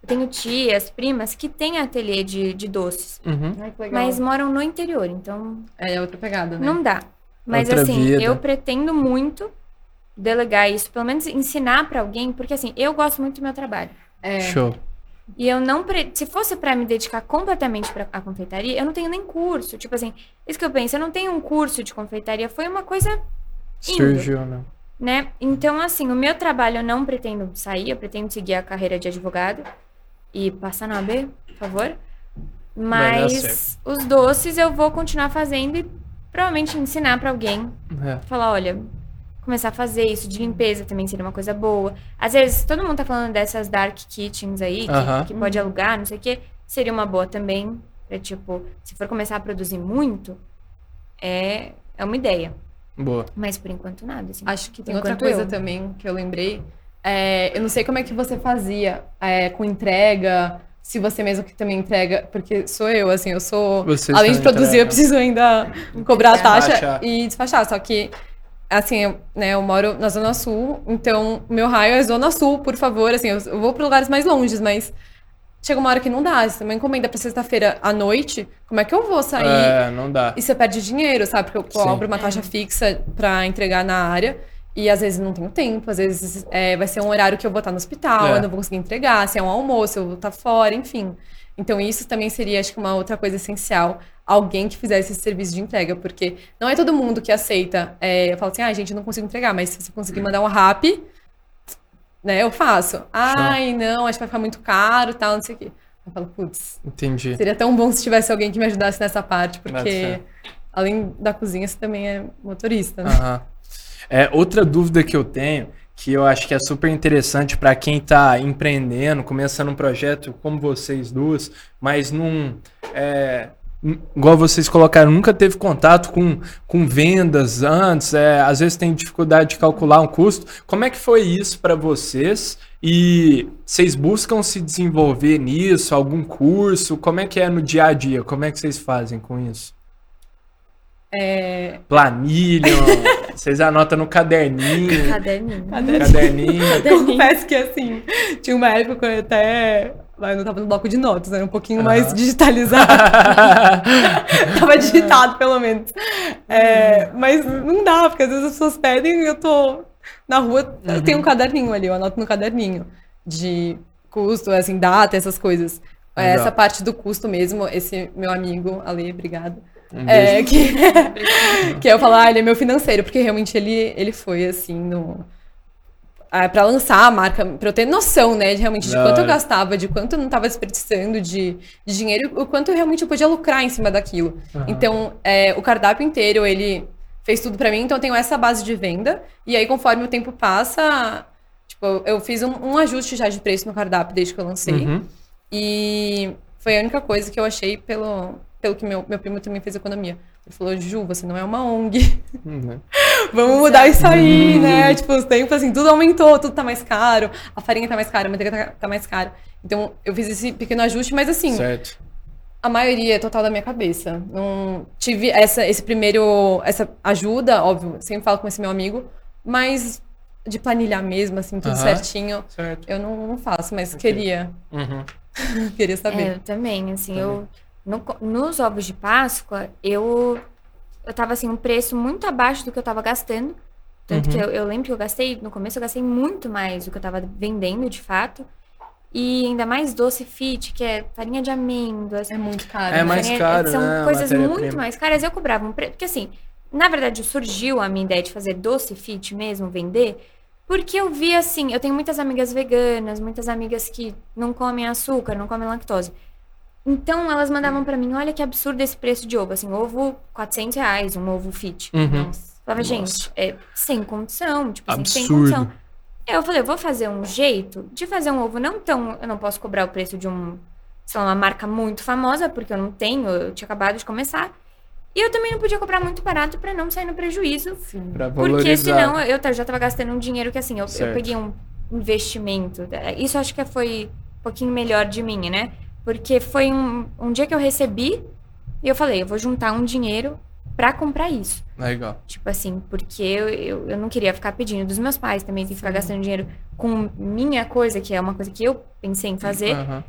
eu tenho tias, primas, que têm ateliê de, de doces. Uhum. Ai. Mas moram no interior, então É outra pegada, né? não dá. Mas Outra assim, vida. eu pretendo muito delegar isso, pelo menos ensinar pra alguém, porque assim, eu gosto muito do meu trabalho. É. Show. E eu não, pre- se fosse pra me dedicar completamente pra a confeitaria, eu não tenho nem curso. Tipo assim, isso que eu penso, eu não tenho um curso de confeitaria, foi uma coisa, Indo. Surgiu, né? né? Então assim, o meu trabalho eu não pretendo sair, eu pretendo seguir a carreira de advogado e passar na AB, por favor. Mas os doces eu vou continuar fazendo e provavelmente ensinar pra alguém É. falar, olha, começar a fazer isso de limpeza também seria uma coisa boa. Às vezes, todo mundo tá falando dessas dark kitchens aí, que, que pode alugar, não sei o quê, seria uma boa também. Pra, tipo, se for começar a produzir muito, é, é uma ideia. Boa. Mas por enquanto nada, assim. Acho que tem outra coisa eu. também que eu lembrei. É, eu não sei como é que você fazia é, com entrega, se você mesmo que também entrega, porque sou eu, assim, eu sou. Vocês além de produzir, eu entregam. preciso ainda cobrar a taxa Despachar. e despachar. Só que, assim, eu, né, eu moro na Zona Sul, então meu raio é Zona Sul, por favor. Assim, eu, eu vou para lugares mais longes, mas chega uma hora que não dá. Se uma encomenda pra sexta-feira à noite, como é que eu vou sair? É, não dá. E você perde dinheiro, sabe? Porque eu Sim. cobro uma taxa fixa pra entregar na área. E às vezes não tenho tempo, às vezes é, vai ser um horário que eu vou estar no hospital, É. eu não vou conseguir entregar, se é um almoço, eu vou estar fora, enfim. Então isso também seria, acho que, uma outra coisa essencial. Alguém que fizesse esse serviço de entrega, porque não é todo mundo que aceita. É, eu falo assim, ah, gente, eu não consigo entregar, mas se você conseguir mandar um rap, né, eu faço. Ai, não, acho que vai ficar muito caro tal, não sei o quê. Eu falo, putz, Entendi. Seria tão bom se tivesse alguém que me ajudasse nessa parte, porque além da cozinha, você também é motorista, né? Aham. É, outra dúvida que eu tenho, que eu acho que é super interessante para quem está empreendendo, começando um projeto como vocês duas, mas não. É, igual vocês colocaram, nunca teve contato com, com vendas antes, é, às vezes tem dificuldade de calcular um custo. Como é que foi isso para vocês? E vocês buscam se desenvolver nisso, algum curso? Como é que é no dia a dia? Como é que vocês fazem com isso? É, planilha, vocês anotam no caderninho, Caderninho. caderninho. confesso que assim, tinha uma época que eu até. Mas Eu não tava no bloco de notas, era um pouquinho mais Aham. digitalizado. tava digitado, pelo menos. É, mas não dá, porque às vezes as pessoas pedem e eu tô na rua, eu tenho um caderninho ali, eu anoto no caderninho de custo, assim, data, essas coisas. É, Legal. Essa parte do custo mesmo, esse meu amigo, Ale, obrigada. Um É, que, que eu falo, ah, ele é meu financeiro, porque realmente ele, ele foi assim no. Ah, pra lançar a marca, pra eu ter noção, né, de realmente de Da quanto eu gastava, de quanto eu não tava desperdiçando de, de dinheiro, o quanto eu realmente eu podia lucrar em cima daquilo. Então, é, o cardápio inteiro, ele fez tudo pra mim, então eu tenho essa base de venda, e aí conforme o tempo passa, tipo, eu- eu fiz um, um ajuste já de preço no cardápio desde que eu lancei. Uhum. E foi a única coisa que eu achei pelo, pelo que meu, meu primo também fez economia. Ele falou, Ju, você não é uma ONG. Uhum. Vamos mudar isso aí, né? Tipo, os tempos, assim, tudo aumentou, tudo tá mais caro. A farinha tá mais cara, a manteiga tá, tá mais cara. Então, eu fiz esse pequeno ajuste, mas assim, Certo. a maioria é total da minha cabeça. Não tive essa, esse primeiro, essa ajuda, óbvio, sempre falo com esse meu amigo, mas de planilhar mesmo, assim, tudo Aham. certinho, Certo. eu não, não faço, mas queria, Uhum. queria É, saber. eu também, assim, eu no nos ovos de Páscoa, eu eu tava assim um preço muito abaixo do que eu tava gastando. Tanto que eu, eu lembro que eu gastei, no começo eu gastei muito mais do que eu tava vendendo de fato. E ainda mais doce fit, que é farinha de amêndoas. É muito caro. É né? mais farinha- caro, São né, coisas muito mais caras. Eu cobrava um preço. Porque assim, na verdade surgiu a minha ideia de fazer doce fit mesmo, vender. Porque eu vi assim, eu tenho muitas amigas veganas, muitas amigas que não comem açúcar, não comem lactose. Então elas mandavam pra mim, olha que absurdo esse preço de ovo, assim, ovo 400 reais, um ovo fit. Uhum. Falava, Nossa. gente, é sem condição, tipo assim, sem Absurdo. condição. Eu falei, eu vou fazer um jeito de fazer um ovo não tão. Eu não posso cobrar o preço de um, sei lá, uma marca muito famosa, porque eu não tenho, eu tinha acabado de começar. E eu também não podia cobrar muito barato pra não sair no prejuízo. Pra Porque senão eu já tava gastando um dinheiro que assim, eu, eu peguei um investimento. É, Isso eu acho que foi um pouquinho melhor de mim, né? Porque foi um, um dia que eu recebi e eu falei, eu vou juntar um dinheiro pra comprar isso. Legal. Tipo assim, porque eu, eu, eu não queria ficar pedindo dos meus pais também, tem que ficar gastando dinheiro com minha coisa, que é uma coisa que eu pensei em fazer. Aham.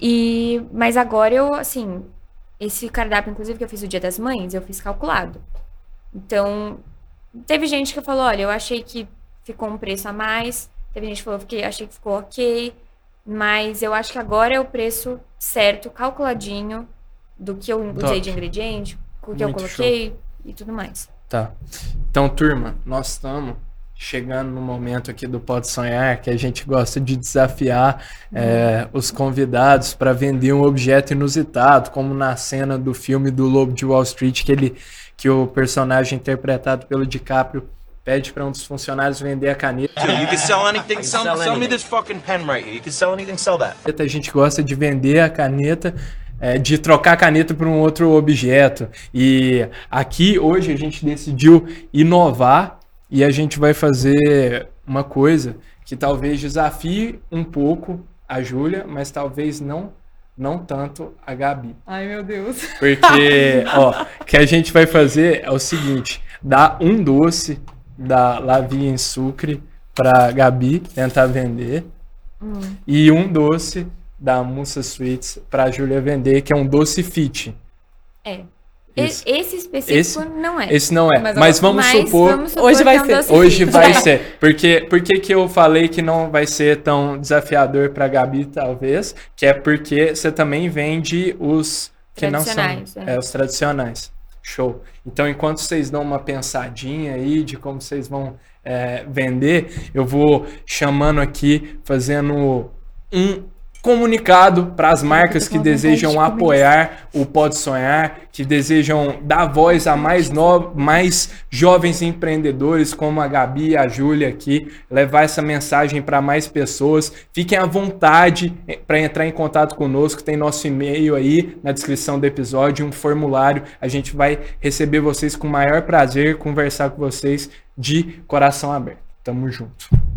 E mas agora eu, assim, esse cardápio, inclusive, que eu fiz o Dia das Mães, eu fiz calculado. Então, teve gente que falou, olha, eu achei que ficou um preço a mais. Teve gente que falou que achei que ficou ok. Mas eu acho que agora é o preço certo, calculadinho, do que eu usei Top. de ingrediente, o que eu Muito coloquei e tudo mais. Tá. Então, turma, nós estamos chegando no momento aqui do Pode Sonhar, que a gente gosta de desafiar é, os convidados para vender um objeto inusitado, como na cena do filme do Lobo de Wall Street, que, ele, que o personagem interpretado pelo DiCaprio pede para um dos funcionários vender a caneta. You can sell anything. Sell, sell me this fucking pen right here. You can sell anything. Sell that. A gente gosta de vender a caneta, é, de trocar a caneta por um outro objeto. E aqui hoje a gente decidiu inovar e a gente vai fazer uma coisa que talvez desafie um pouco a Júlia, mas talvez não não tanto a Gabi. Ai, meu Deus. Porque, ó, o que a gente vai fazer é o seguinte: dá um doce da Lavia em Sucre pra Gabi tentar vender. E um doce da Mussa Sweets pra Júlia vender, que é um doce fit. É. E- Isso. Esse específico Esse- não é. Esse não é. Mas Mas, vamos Mas supor. vamos supor Hoje vai é ser. Hoje fit. vai ser. Porque, por que eu falei que não vai ser tão desafiador pra Gabi, talvez? Que é porque você também vende os que não são. É. É, os tradicionais. Show. Então, enquanto vocês dão uma pensadinha aí de como vocês vão é, vender, eu vou chamando aqui, fazendo um comunicado para as marcas que desejam apoiar o Pode Sonhar, que desejam dar voz a mais, no... mais jovens empreendedores como a Gabi e a Júlia aqui, levar essa mensagem para mais pessoas. Fiquem à vontade para entrar em contato conosco, tem nosso e-mail aí na descrição do episódio, um formulário. A gente vai receber vocês com o maior prazer, conversar com vocês de coração aberto. Tamo junto.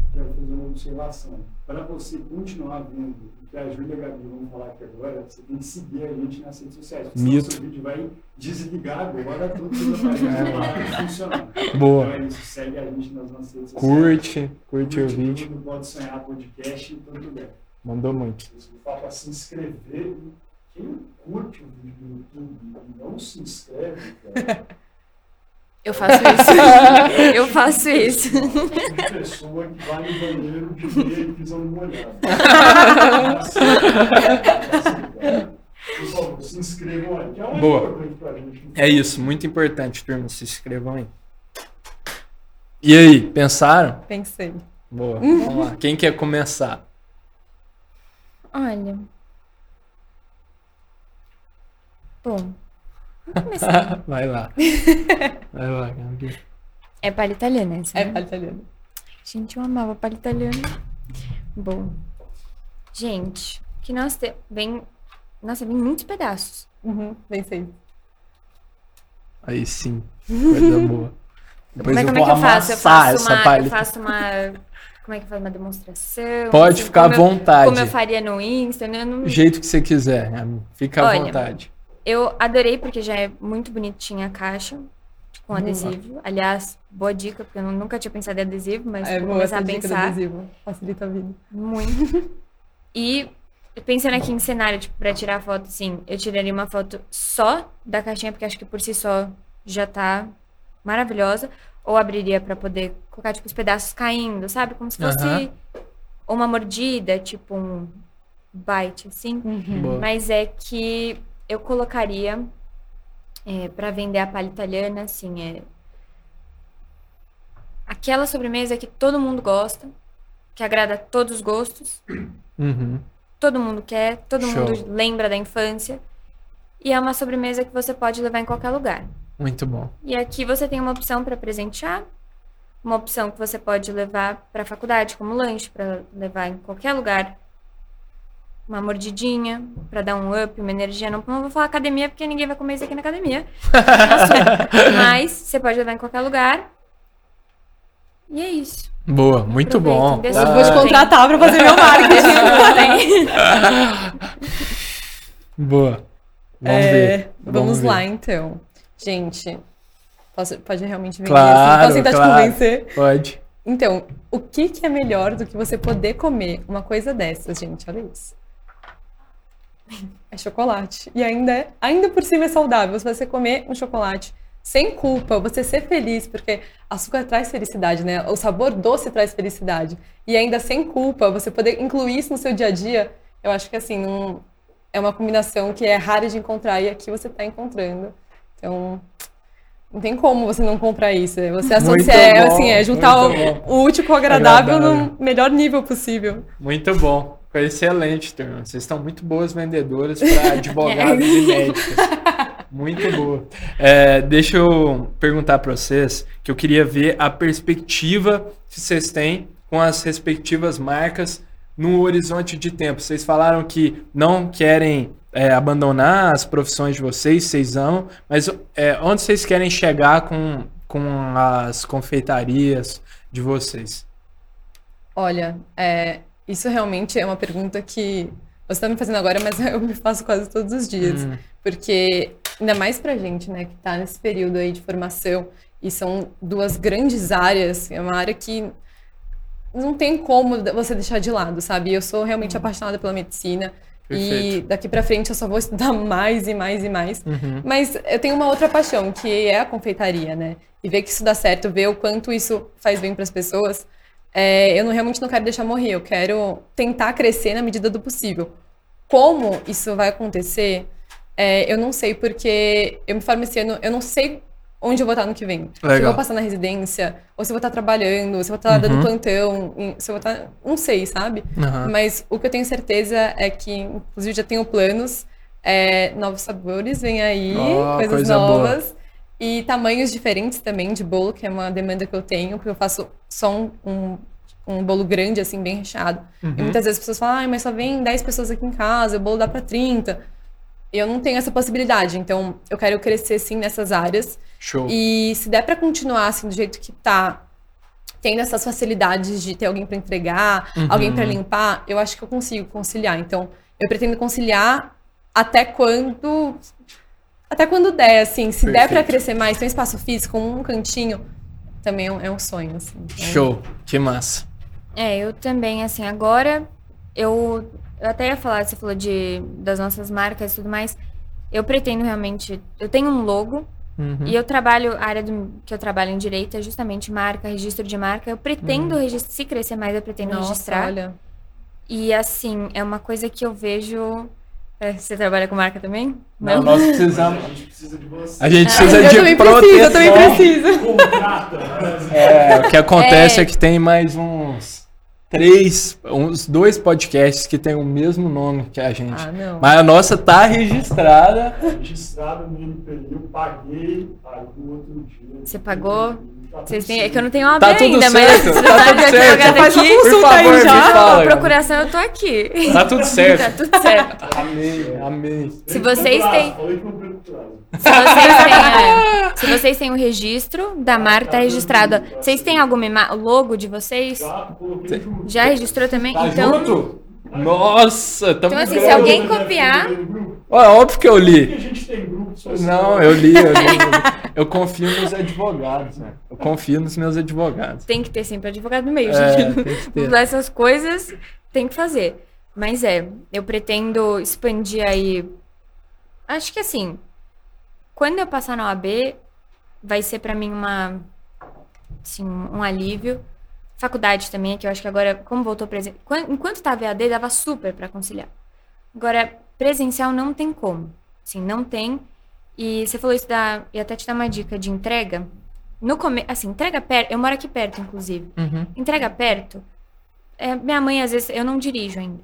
Observação. Para você continuar vendo o que a Júlia e a Gabi vão falar aqui agora, você tem que seguir a gente nas redes sociais. porque senão Mito. seu vídeo vai desligar agora, tudo que vai parar de funcionar. Boa. Então é isso, segue a gente nas nossas redes sociais. Curte, curte o vídeo. tudo, Pode sonhar podcast e tanto bem. Mandou muito. Se fala para se inscrever, quem curte o vídeo do YouTube e não se inscreve, cara, Eu faço isso. Eu faço isso. uma pessoa que vai no banheiro de meia e pisando molhado. Por favor, se inscrevam aí, que é Boa. importante pra gente. É isso, muito importante, turma. Se inscrevam aí. E aí, pensaram? Pensei. Boa, vamos lá. Quem quer começar? Olha. Bom. Vai lá. Vai lá, Gabi. É palha italiana essa, É né? palha italiana. Gente, eu amava palha italiana. Bom. Gente, que nós temos. Vem. Nossa, vem muitos pedaços. Uhum, pensei. Aí sim, coisa boa. Depois Como é, eu como vou é que eu faço? Eu faço, essa uma, palha. eu faço uma. Como é que faz uma demonstração? Pode assim, ficar à como eu- vontade. Como eu faria no Insta, né? Eu não- Do jeito que você quiser, Gabi. Fica à Olha, vontade. Eu adorei porque já é muito bonitinha a caixa com adesivo. Aliás, boa dica, porque eu nunca tinha pensado em adesivo, mas É vou começar a pensar. adesivo. Facilita a vida. Muito. E pensando aqui em cenário, tipo, pra tirar foto, assim, eu tiraria uma foto só da caixinha, porque acho que por si só já tá maravilhosa. Ou abriria pra poder colocar, tipo, os pedaços caindo, sabe? Como se fosse uma mordida, tipo um bite, assim. Boa. Mas é que eu colocaria é, para vender a palha italiana, assim, é aquela sobremesa que todo mundo gosta, que agrada a todos os gostos, Uhum. todo mundo quer, todo Show. mundo lembra da infância. E é uma sobremesa que você pode levar em qualquer lugar. Muito bom. E aqui você tem uma opção para presentear, uma opção que você pode levar para a faculdade como lanche, para levar em qualquer lugar. Uma mordidinha para dar um up, uma energia. Não, não vou falar academia porque ninguém vai comer isso aqui na academia. Mas você pode levar em qualquer lugar. E é isso. Boa, muito bom. Eu Ah. vou te contratar pra fazer meu marketing. Boa. Vamos É, ver. Vamos, ver. lá, então. Gente, posso- pode realmente vender Claro, assim? Posso tentar claro. te convencer? Pode. Então, o que, que é melhor do que você poder comer uma coisa dessas, gente? Olha isso. É chocolate. E ainda, é- ainda por cima é saudável. Se você comer um chocolate sem culpa, você ser feliz, porque açúcar traz felicidade, né? O sabor doce traz felicidade. E ainda sem culpa, você poder incluir isso no seu dia a dia, eu acho que assim, não, é uma combinação que é rara de encontrar e aqui você está encontrando. Então, não tem como você não comprar isso. Você Muito associa, é, assim, é juntar o, o útil com o agradável, Agradável. no melhor nível possível. Muito bom. Foi excelente, turma. Vocês estão muito boas vendedoras para advogados e médicos. Muito boa. É, deixa eu perguntar para vocês que eu queria ver a perspectiva que vocês têm com as respectivas marcas no horizonte de tempo. Vocês falaram que não querem é, abandonar as profissões de vocês, vocês amam, mas é, onde vocês querem chegar com, com as confeitarias de vocês? Olha, é, Isso realmente é uma pergunta que você está me fazendo agora, mas eu me faço quase todos os dias. Hum. Porque, ainda mais pra gente, né, que tá nesse período aí de formação, e são duas grandes áreas, é uma área que não tem como você deixar de lado, sabe? Eu sou realmente apaixonada pela medicina. E Perfeito. daqui pra frente eu só vou estudar mais e mais e mais. Uhum. Mas eu tenho uma outra paixão, que é a confeitaria, né? E ver que isso dá certo, ver o quanto isso faz bem para as pessoas. É, eu não, realmente não quero deixar morrer, eu quero tentar crescer na medida do possível. Como isso vai acontecer, é, eu não sei, porque eu me formo esse ano, eu não sei onde eu vou estar no que vem. Se eu Legal. vou passar na residência, ou se eu vou estar trabalhando, se eu vou estar dando plantão, se eu vou estar. Não sei, sabe? Aham. Mas o que eu tenho certeza é que, inclusive, já tenho planos, é, novos sabores vêm aí, Ó, coisas coisa boa. novas. E tamanhos diferentes também de bolo, que é uma demanda que eu tenho, porque eu faço só um, um, um bolo grande, assim, bem recheado. Uhum. E muitas vezes as pessoas falam, ah, mas só vem 10 pessoas aqui em casa, o bolo dá pra 30. E eu não tenho essa possibilidade, então eu quero crescer, sim, nessas áreas. Show. E se der pra continuar assim do jeito que tá, tendo essas facilidades de ter alguém pra entregar, Uhum. alguém pra limpar, eu acho que eu consigo conciliar. Então, eu pretendo conciliar até quando até quando der, assim, se der pra Perfeito. crescer mais, tem um espaço físico, um cantinho, também é um, é um sonho, assim. Então, Show. Que massa. É, eu também, assim, agora eu, eu até ia falar, você falou de, das nossas marcas e tudo mais. Eu pretendo realmente. Eu tenho um logo Uhum. e eu trabalho, a área do, que eu trabalho em direito é justamente marca, registro de marca. Eu pretendo registrar, se crescer mais, eu pretendo Nossa, registrar. olha. E assim, é uma coisa que eu vejo. É, você trabalha com marca também? Não, nós precisamos. A gente precisa de você. A gente precisa eu de proteção. eu também preciso. Contrata. É, o que acontece é. que tem mais uns três, uns dois podcasts que tem o mesmo nome que a gente. Ah, não. Mas a nossa tá registrada. Registrado no INPI, eu paguei, aí no outro dia. Você pagou? Tá Vocês têm, é que eu não tenho OAB Tá ainda, certo, mas tá você tudo de certo. advogado Faz uma aqui. consulta Por favor, aí já. fala. Procuração eu tô aqui. Tá tudo Tá certo. tudo certo. Amei, amei. Se vocês têm. Se vocês têm, é, se vocês têm o registro da marca, tá registrado. Vocês têm alguma ima- logo de vocês? Já. Já registrou também? Tá então, junto? Nossa, tamo Então, assim, se alguém copiar- Ó, óbvio que eu li. Não, eu li, eu li. Eu confio nos advogados, né? Eu confio nos meus advogados. tem que ter sempre advogado no meio, É, gente. tem que ter. Essas coisas tem que fazer. Mas é, eu pretendo expandir aí. Acho que assim, quando eu passar na OAB, vai ser pra mim uma. Assim, um alívio. Faculdade também, que eu acho que agora, como voltou presencial. Enquanto tava EAD, dava super pra conciliar. Agora, presencial não tem como. Assim, não tem. E você falou isso da. E até te dar uma dica de entrega. No começo, assim, entrega perto. Eu moro aqui perto, inclusive. Uhum. Entrega perto. É, minha mãe, às vezes, eu não dirijo ainda.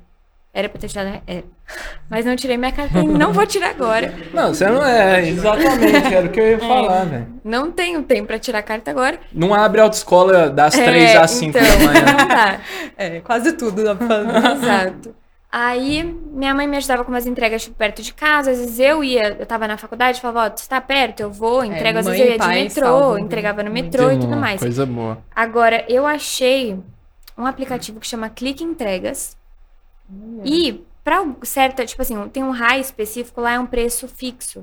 Era pra ter tirado. Era. Mas não tirei minha carteira e não vou tirar agora. Não, você não é, exatamente, era o que eu ia falar, velho. Não tenho tempo pra tirar a carta agora. Não abre autoescola das 3 É, às 5 então, da manhã. Não dá. É, quase tudo dá pra fazer. Exato. Aí, minha mãe me ajudava com umas entregas tipo, perto de casa. Às vezes eu ia, eu tava na faculdade, falava, ó, você tá perto? Eu vou, entrego. Às mãe vezes eu e ia de metrô, entregava no muito. metrô e tudo mais. Coisa boa. Agora, eu achei um aplicativo que chama Clique Entregas. E pra o- certa, tipo assim, tem um raio específico, lá é um preço fixo.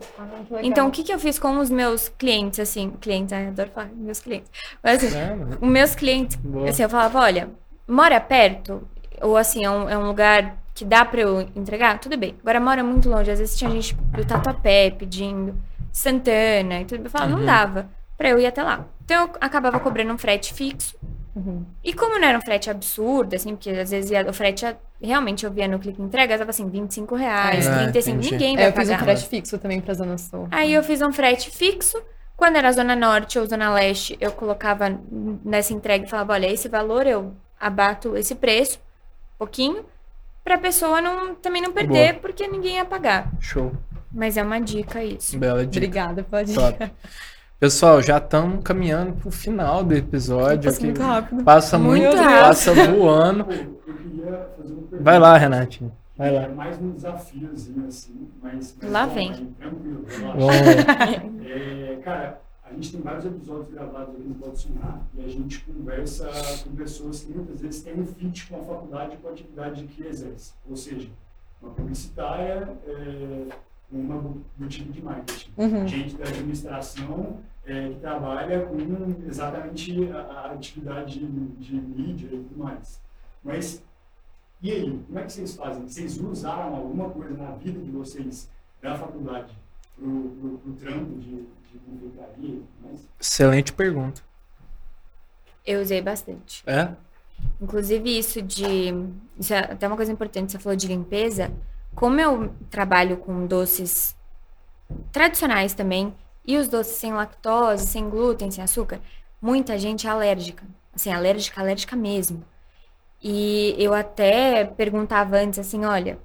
Então, o que, que eu fiz com os meus clientes, assim, clientes, ai, eu adoro falar meus clientes. Mas assim, É, os meus clientes, Boa. assim, eu falava, olha, mora perto, ou assim, é um, é um lugar que dá pra eu entregar, tudo bem. Agora mora muito longe, às vezes tinha gente do Tatuapé pedindo, Santana e tudo. Eu falava, Uhum. não dava pra eu ir até lá. Então eu acabava cobrando um frete fixo. Uhum. E como não era um frete absurdo, assim, porque às vezes ia- o frete, realmente eu via no clique entrega, tava assim, 25 reais, É, 35, entendi. ninguém vai É, eu fiz um pagar. frete fixo também pra Zona Sul. Aí eu fiz um frete fixo. Quando era Zona Norte ou Zona Leste, eu colocava nessa entrega e falava, olha, esse valor eu abato esse preço, pouquinho, pra pessoa não, também não perder, porque ninguém ia pagar. Show. Mas é uma dica isso. Bela dica. Obrigada pela dica. Top. Pessoal, já estamos caminhando pro final do episódio. Passa aqui. muito rápido. Passa Muito muito, rápido. passa voando. Pô, eu queria fazer uma pergunta. Vai lá, Renatinho. Vai lá. É mais um desafiozinho, assim, mas... Lá bom, vem. Tranquilo. É, cara, a gente tem vários episódios gravados aqui no Pode Sonhar e a gente conversa com pessoas que muitas vezes têm um fit com a faculdade e com a atividade que exerce. Ou seja, uma publicitária é, uma boutique de marketing. Uhum. Gente da administração é, que trabalha com exatamente a, a atividade de, de mídia e tudo mais. Mas e aí, como é que vocês fazem? Vocês usaram alguma coisa na vida de vocês da faculdade para o trampo de, de confeitaria? Mas... Excelente pergunta. Eu usei bastante. É? Inclusive isso de. Isso é até uma coisa importante, você falou de limpeza. Como eu trabalho com doces tradicionais também, e os doces sem lactose, sem glúten, sem açúcar, muita gente é alérgica. Assim, alérgica, alérgica mesmo. E eu até perguntava antes assim, olha,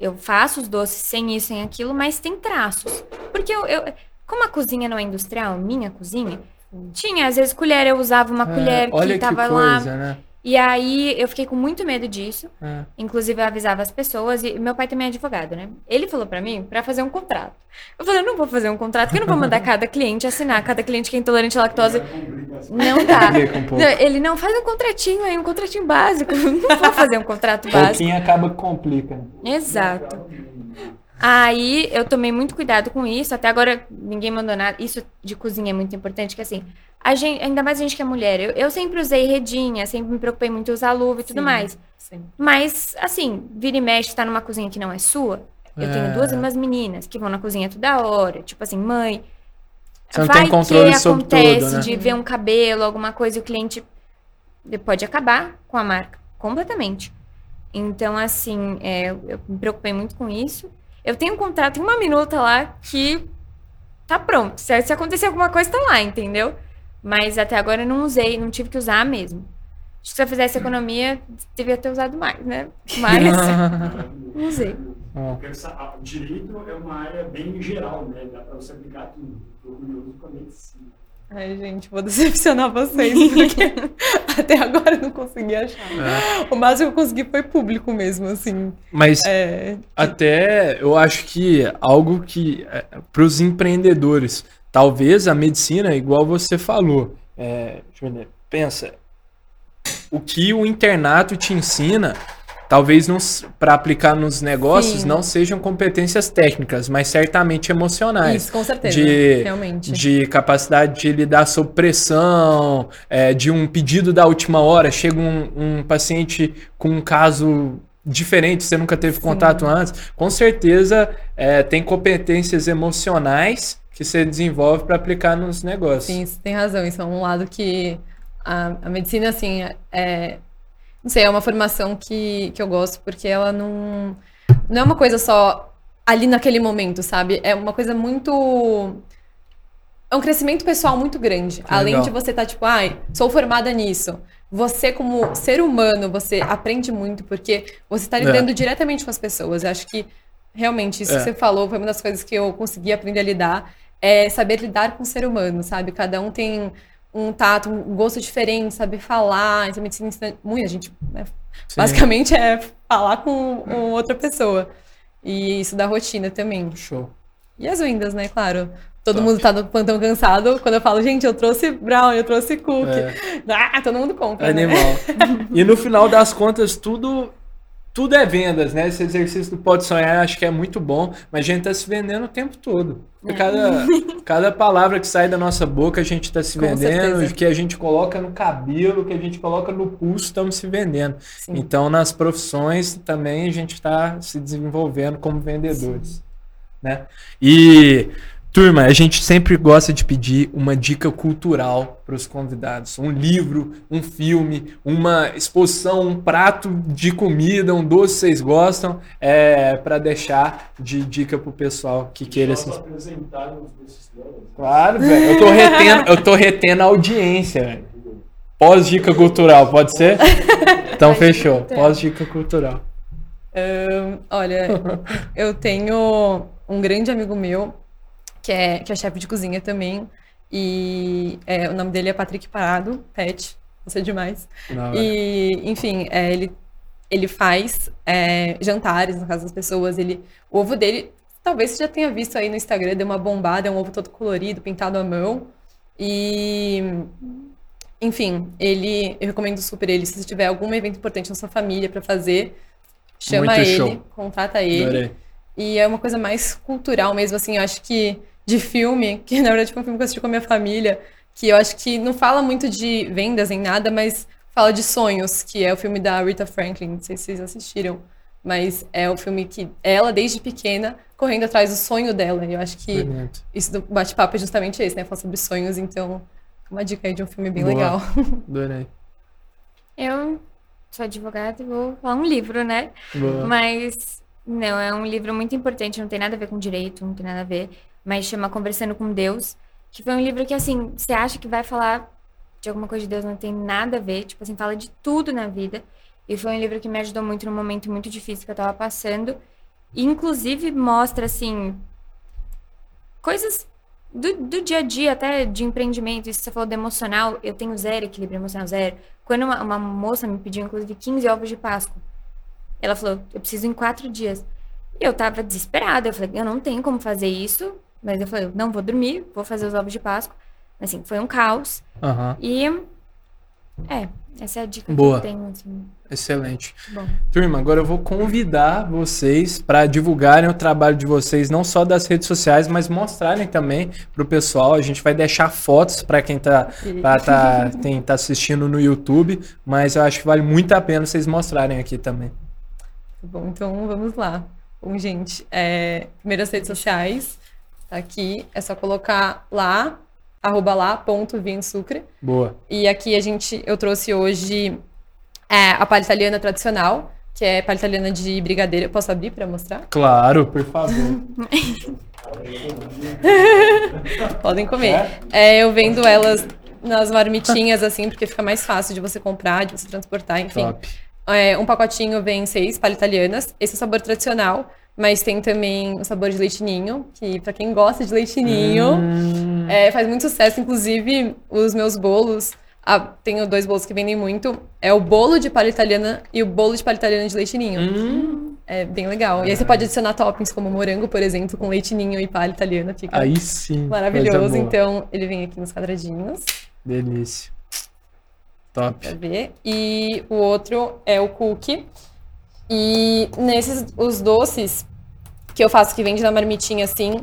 eu faço os doces sem isso, sem aquilo, mas tem traços. Porque eu, eu como a cozinha não é industrial, minha cozinha, tinha, às vezes, colher, eu usava uma É, colher que tava que lá. né? E aí eu fiquei com muito medo disso. É. Inclusive eu avisava as pessoas e meu pai também é advogado, né? Ele falou pra mim pra fazer um contrato. Eu falei, eu não vou fazer um contrato, porque eu não vou mandar cada cliente assinar, cada cliente que é intolerante à lactose. Não dá. Um pouco. Não, Ele não faz um contratinho aí, um contratinho básico. Não vou fazer um contrato básico. Pouquinho acaba que complica. né? Exato. Aí eu tomei muito cuidado com isso. Até agora ninguém mandou nada. Isso de cozinha é muito importante, que assim, a gente, ainda mais a gente que é mulher. Eu, eu sempre usei redinha, sempre me preocupei muito em usar luva e tudo Sim. mais. Sim. Mas, assim, vira e mexe, tá numa cozinha que não é sua. Eu É. tenho duas irmãs meninas que vão na cozinha toda hora. Tipo assim, mãe. Você não vai tem controle que sobre acontece tudo, né? de ver um cabelo, alguma coisa, e o cliente pode acabar com a marca completamente. Então, assim, é, eu me preocupei muito com isso. Eu tenho um contrato em uma minuta lá que tá pronto. Se, se acontecer alguma coisa, tá lá, entendeu? Mas até agora eu não usei, não tive que usar mesmo. Acho que se eu fizesse economia, devia ter usado mais, né? Mas não usei. O direito é uma área bem geral, né? Dá para você aplicar tudo. Estou curioso com a medicina. Ai, gente, vou decepcionar vocês, porque até agora eu não consegui achar. O máximo que eu consegui foi público mesmo, assim. Mas É, até eu acho que algo que para os empreendedores, talvez a medicina, igual você falou, é, pensa, o que o internato te ensina, talvez para aplicar nos negócios Sim. não sejam competências técnicas, mas certamente emocionais. isso, com certeza. de- realmente. de capacidade de lidar sob pressão, é, de um pedido da última hora, chega um, um paciente com um caso diferente, você nunca teve contato antes, com certeza é, tem competências emocionais que você desenvolve para aplicar nos negócios. Sim, você tem razão. Isso é um lado que a, a medicina, assim, é. Não sei, é uma formação que, que eu gosto, porque ela não. Não é uma coisa só ali naquele momento, sabe? É uma coisa muito. É um crescimento pessoal muito grande. Além legal. de você estar, tipo, ai, sou formada nisso. Você, como ser humano, você aprende muito, porque você está lidando diretamente com as pessoas. Eu acho que, realmente, isso É. que você falou foi uma das coisas que eu consegui aprender a lidar. É saber lidar com o ser humano, sabe? Cada um tem um tato, um gosto diferente, saber falar. Ensina muito. A gente, né, basicamente, é falar com, com outra pessoa. E isso da rotina também. Show. E as vendas, né? Claro. Todo Top. mundo tá no plantão cansado. Quando eu falo, gente, eu trouxe brown, eu trouxe cookie. É. Ah, todo mundo compra. né? Animal. e no final das contas, tudo tudo é vendas, né? Esse exercício do Pode Sonhar acho que é muito bom, mas a gente tá se vendendo o tempo todo. É. Cada, cada palavra que sai da nossa boca, a gente tá se Com vendendo, certeza. que a gente coloca no cabelo, que a gente coloca no pulso, estamos se vendendo. Sim. Então, nas profissões também a gente está se desenvolvendo como vendedores. Né? E, turma, a gente sempre gosta de pedir uma dica cultural para os convidados. Um livro, um filme, uma exposição, um prato de comida, um doce que vocês gostam, é, para deixar de dica pro pessoal que queira assistir. apresentar os. Claro, velho. Eu tô retendo, eu tô retendo a audiência, velho. Pós-dica cultural, pode ser? Então fechou. Pós-dica cultural. Ahn, olha, eu tenho um grande amigo meu, que é, que é chefe de cozinha também. E é, o nome dele é Patrick Parado, Pet, você é demais. Não, E, enfim, é, ele, ele faz é, jantares na casa das pessoas. Ele, o ovo dele, talvez você já tenha visto aí no Instagram, deu uma bombada, é um ovo todo colorido, pintado à mão. E enfim, ele, eu recomendo super ele. Se você tiver algum evento importante na sua família para fazer, chama Muito ele, show. contrata ele. Adorei. E é uma coisa mais cultural mesmo, assim, eu acho que de filme, que na verdade foi um filme que eu assisti com a minha família, que eu acho que não fala muito de vendas nem nada, mas fala de sonhos, que é o filme da Rita Franklin, não sei se vocês assistiram, mas é o filme que ela, desde pequena, correndo atrás do sonho dela. E eu acho que isso do bate-papo é justamente esse, né? Falar sobre sonhos, então, uma dica aí de um filme bem Boa. legal. Adorei. Eu sou advogada e vou falar um livro, né? Boa. Mas não, é um livro muito importante, não tem nada a ver com direito, não tem nada a ver, mas chama Conversando com Deus, que foi um livro que assim, você acha que vai falar de alguma coisa de Deus, não tem nada a ver, tipo assim, fala de tudo na vida. E foi um livro que me ajudou muito num momento muito difícil que eu tava passando. E, inclusive mostra assim coisas do, do dia a dia, até de empreendimento. Isso que você falou do emocional, eu tenho zero equilíbrio emocional, zero. Quando uma, uma moça me pediu, inclusive, 15 ovos de Páscoa, ela falou, eu preciso em quatro dias. E eu tava desesperada, eu falei, eu não tenho como fazer isso, mas eu falei, não vou dormir, vou fazer os ovos de Páscoa. Assim, foi um caos. Aham. E, é, essa é a dica Boa. que eu tenho, assim. Excelente. Bom. Turma, agora eu vou convidar vocês para divulgarem o trabalho de vocês, não só das redes sociais, mas mostrarem também pro pessoal. A gente vai deixar fotos para quem tá, pra tá, quem tá assistindo no YouTube, mas eu acho que vale muito a pena vocês mostrarem aqui também. Tá Bom, então vamos lá. Bom, gente, é, primeiro as redes sociais, aqui, é só colocar lá, arroba lá, ponto, vinho sucre. Boa. E aqui a gente, eu trouxe hoje é, a palha italiana tradicional, que é palha italiana de brigadeiro. Eu posso abrir para mostrar? Claro, por favor. Podem comer. É, eu vendo elas nas marmitinhas, assim, porque fica mais fácil de você comprar, de você transportar, enfim. Top. É, um pacotinho vem seis palha italianas. Esse é o sabor tradicional, mas tem também o sabor de leite ninho, que pra quem gosta de leite ninho, Hum, é, faz muito sucesso. Inclusive, os meus bolos, ah, tenho dois bolos que vendem muito. É o bolo de palha italiana e o bolo de palha italiana de leite ninho. hum, É bem legal. E aí você pode adicionar toppings como morango, por exemplo, com leite ninho e palha italiana. Fica aí sim. maravilhoso. Então, ele vem aqui nos quadradinhos. Delícia. Top. Pra ver. E o outro é o cookie. E nesses, os doces que eu faço que vende na marmitinha assim,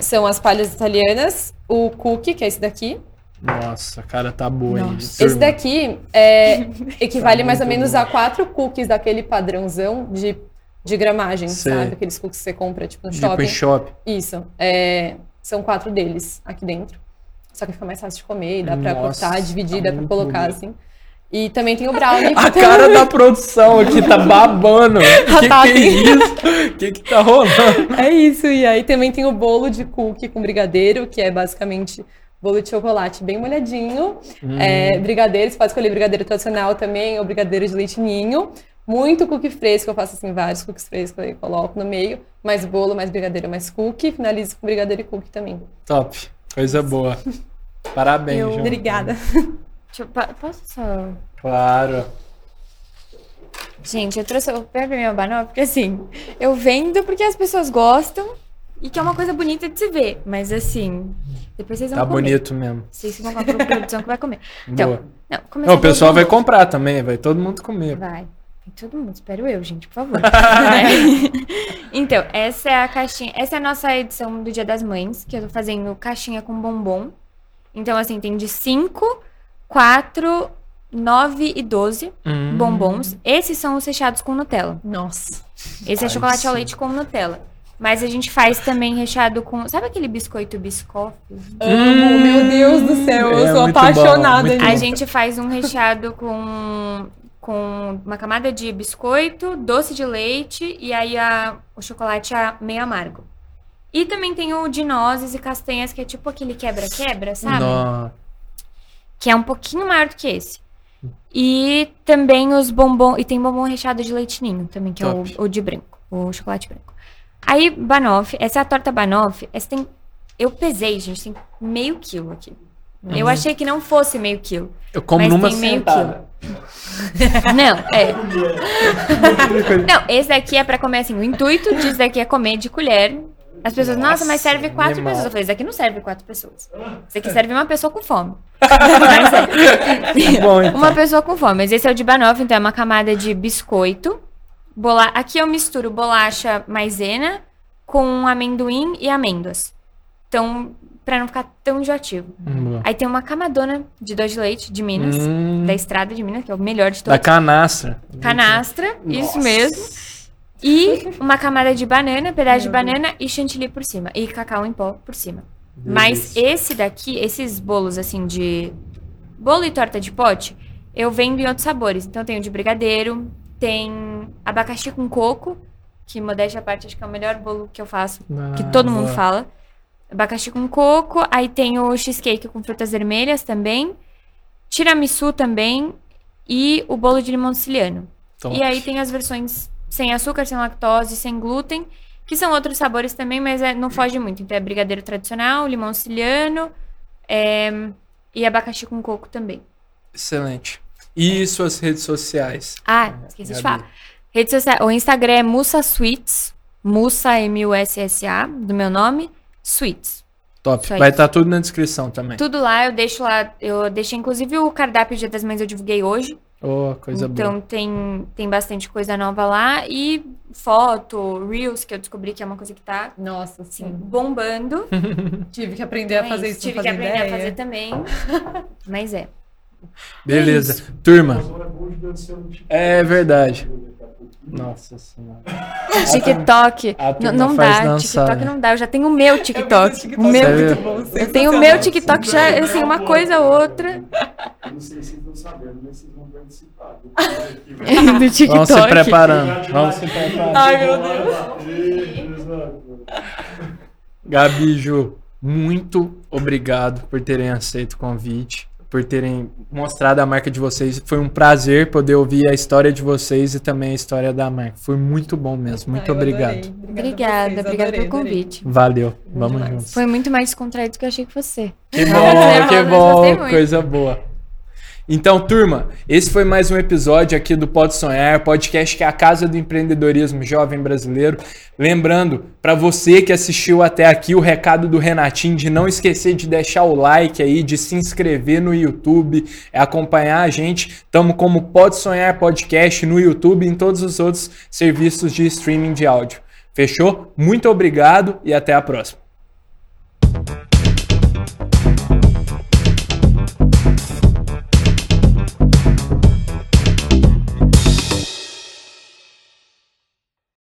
são as palhas italianas, o cookie, que é esse daqui. Nossa, cara tá boa aí. Nossa. Esse daqui é, equivale Tá mais ou menos bom. a quatro cookies daquele padrãozão de, de gramagem, Sei. sabe? Aqueles cookies que você compra, tipo, no Tipo shopping. em shopping. Isso. É, são quatro deles aqui dentro. Só que fica mais fácil de comer, e dá pra Nossa, cortar, dividir, tá dá pra colocar bonito. assim. E também tem o brownie. A cara da produção aqui tá babando. Que Tá, que é isso? Que que tá rolando? É isso, e aí também tem o bolo de cookie com brigadeiro, que é basicamente bolo de chocolate bem molhadinho. Hum. É, brigadeiro, você pode escolher brigadeiro tradicional também, ou brigadeiro de leite ninho. Muito cookie fresco, eu faço assim, vários cookies frescos aí, coloco no meio. Mais bolo, mais brigadeiro, mais cookie. Finalizo com brigadeiro e cookie também. Top. Coisa boa. Parabéns, Eu- João. Obrigada. Deixa eu, posso só. Claro. Gente, eu trouxe o minha banana, porque assim, eu vendo porque as pessoas gostam e que é uma coisa bonita de se ver. Mas assim, depois vocês vão Tá comer. bonito mesmo. Vocês vão com a produção que vai comer. Então, Boa. não, Não, o pessoal vai comprar também, vai todo mundo comer. Vai. Todo mundo, espero eu, gente, por favor. Então, essa é a caixinha. Essa é a nossa edição do Dia das Mães, que eu tô fazendo caixinha com bombom. Então, assim, tem de 5, 4, 9 e 12 Hum. bombons. Esses são os recheados com Nutella. Nossa. Esse é chocolate ao leite com Nutella. Mas a gente faz também recheado com. Sabe aquele biscoito biscoff? Amo, meu Deus do céu, eu É sou bom, apaixonada nisso. A gente faz um recheado com, com uma camada de biscoito, doce de leite e aí a, o chocolate é meio amargo. E também tem o de nozes e castanhas, que é tipo aquele quebra-quebra, sabe? Nó- Que é um pouquinho maior do que esse. E também os bombom. E tem bombom recheado de leite ninho também, que Top. é o, o de branco, o chocolate branco. Aí, banoffee, essa é a torta banoffee. Essa tem. Eu pesei, gente, tem meio quilo aqui. Eu achei que não fosse meio quilo. Eu como Mas numa tem meio sentada. Não, é. Não, esse daqui é pra comer assim. O intuito disso daqui é comer de colher As pessoas, nossa, mas serve quatro animal. pessoas. Eu falei, isso aqui não serve quatro pessoas. Isso aqui serve uma pessoa com fome. Mas é. Bom, então. Uma pessoa com fome. Mas esse é o de banoffee, então é uma camada de biscoito. Bola... Aqui eu misturo bolacha maisena com amendoim e amêndoas. Então, pra não ficar tão enjoativo. Hum, Aí tem uma camadona de doce de leite de Minas, Hum. da Estrada de Minas, que é o melhor de Da todos. canastra. Canastra, isso Nossa. mesmo. E uma camada de banana, pedaço de banana e chantilly por cima. E cacau em pó por cima. Mas esse daqui, esses bolos assim de. Bolo e torta de pote, eu vendo em outros sabores. Então tem o de brigadeiro, tem abacaxi com coco, que modéstia à parte, acho que é o melhor bolo que eu faço, que Ah, todo mundo boa. fala. Abacaxi com coco, aí tem o cheesecake com frutas vermelhas também, tiramisu também e o bolo de limão siciliano. Top. E aí tem as versões sem açúcar, sem lactose, sem glúten, que são outros sabores também, mas é- não foge muito. Então é brigadeiro tradicional, limão siciliano é, e abacaxi com coco também. Excelente. E suas redes sociais? Ah, esqueci de Gabi. falar. Rede social, o Instagram é Mussa Sweets, Mussa M-U-S-S-A, do meu nome, Sweets. Top. Só Vai estar tudo na descrição também. Tudo lá, eu deixo lá, eu deixei inclusive o cardápio Dia das Mães eu divulguei hoje. Oh, coisa então boa. tem, tem bastante coisa nova lá e foto, Reels, que eu descobri que é uma coisa que tá Nossa, assim, sim. bombando. Tive que aprender a fazer Mas isso. Tive que aprender a ideia. fazer também. Mas é. Beleza. Turma. Um tipo- É verdade. Nossa senhora. TikTok. a não dá. dançar, TikTok né? não dá. Eu já tenho o meu TikTok. TikTok O meu, é bom, eu tenho o meu TikTok já, assim, uma coisa ou outra Eu não sei se estão sabendo, mas vocês vão participar. do- TikTok. Vamos se preparando. Vamos se preparando. Ai, meu Gabi, Ju, muito obrigado por terem aceito o convite, por terem mostrado a marca de vocês. Foi um prazer poder ouvir a história de vocês e também a história da marca. Foi muito bom mesmo. Muito eu obrigado. Obrigada, obrigada adorei, pelo adorei. convite. Valeu. Vamos demais. juntos. Foi muito mais descontraído do que eu achei que fosse. Que bom, que bom, muito. coisa boa. Então, turma, esse foi mais um episódio aqui do Pode Sonhar, podcast que é a casa do empreendedorismo jovem brasileiro. Lembrando, para você que assistiu até aqui, o recado do Renatinho de não esquecer de deixar o like aí, de se inscrever no YouTube, é acompanhar a gente. Estamos como Pode Sonhar Podcast no YouTube e em todos os outros serviços de streaming de áudio. Fechou? Muito obrigado e até a próxima.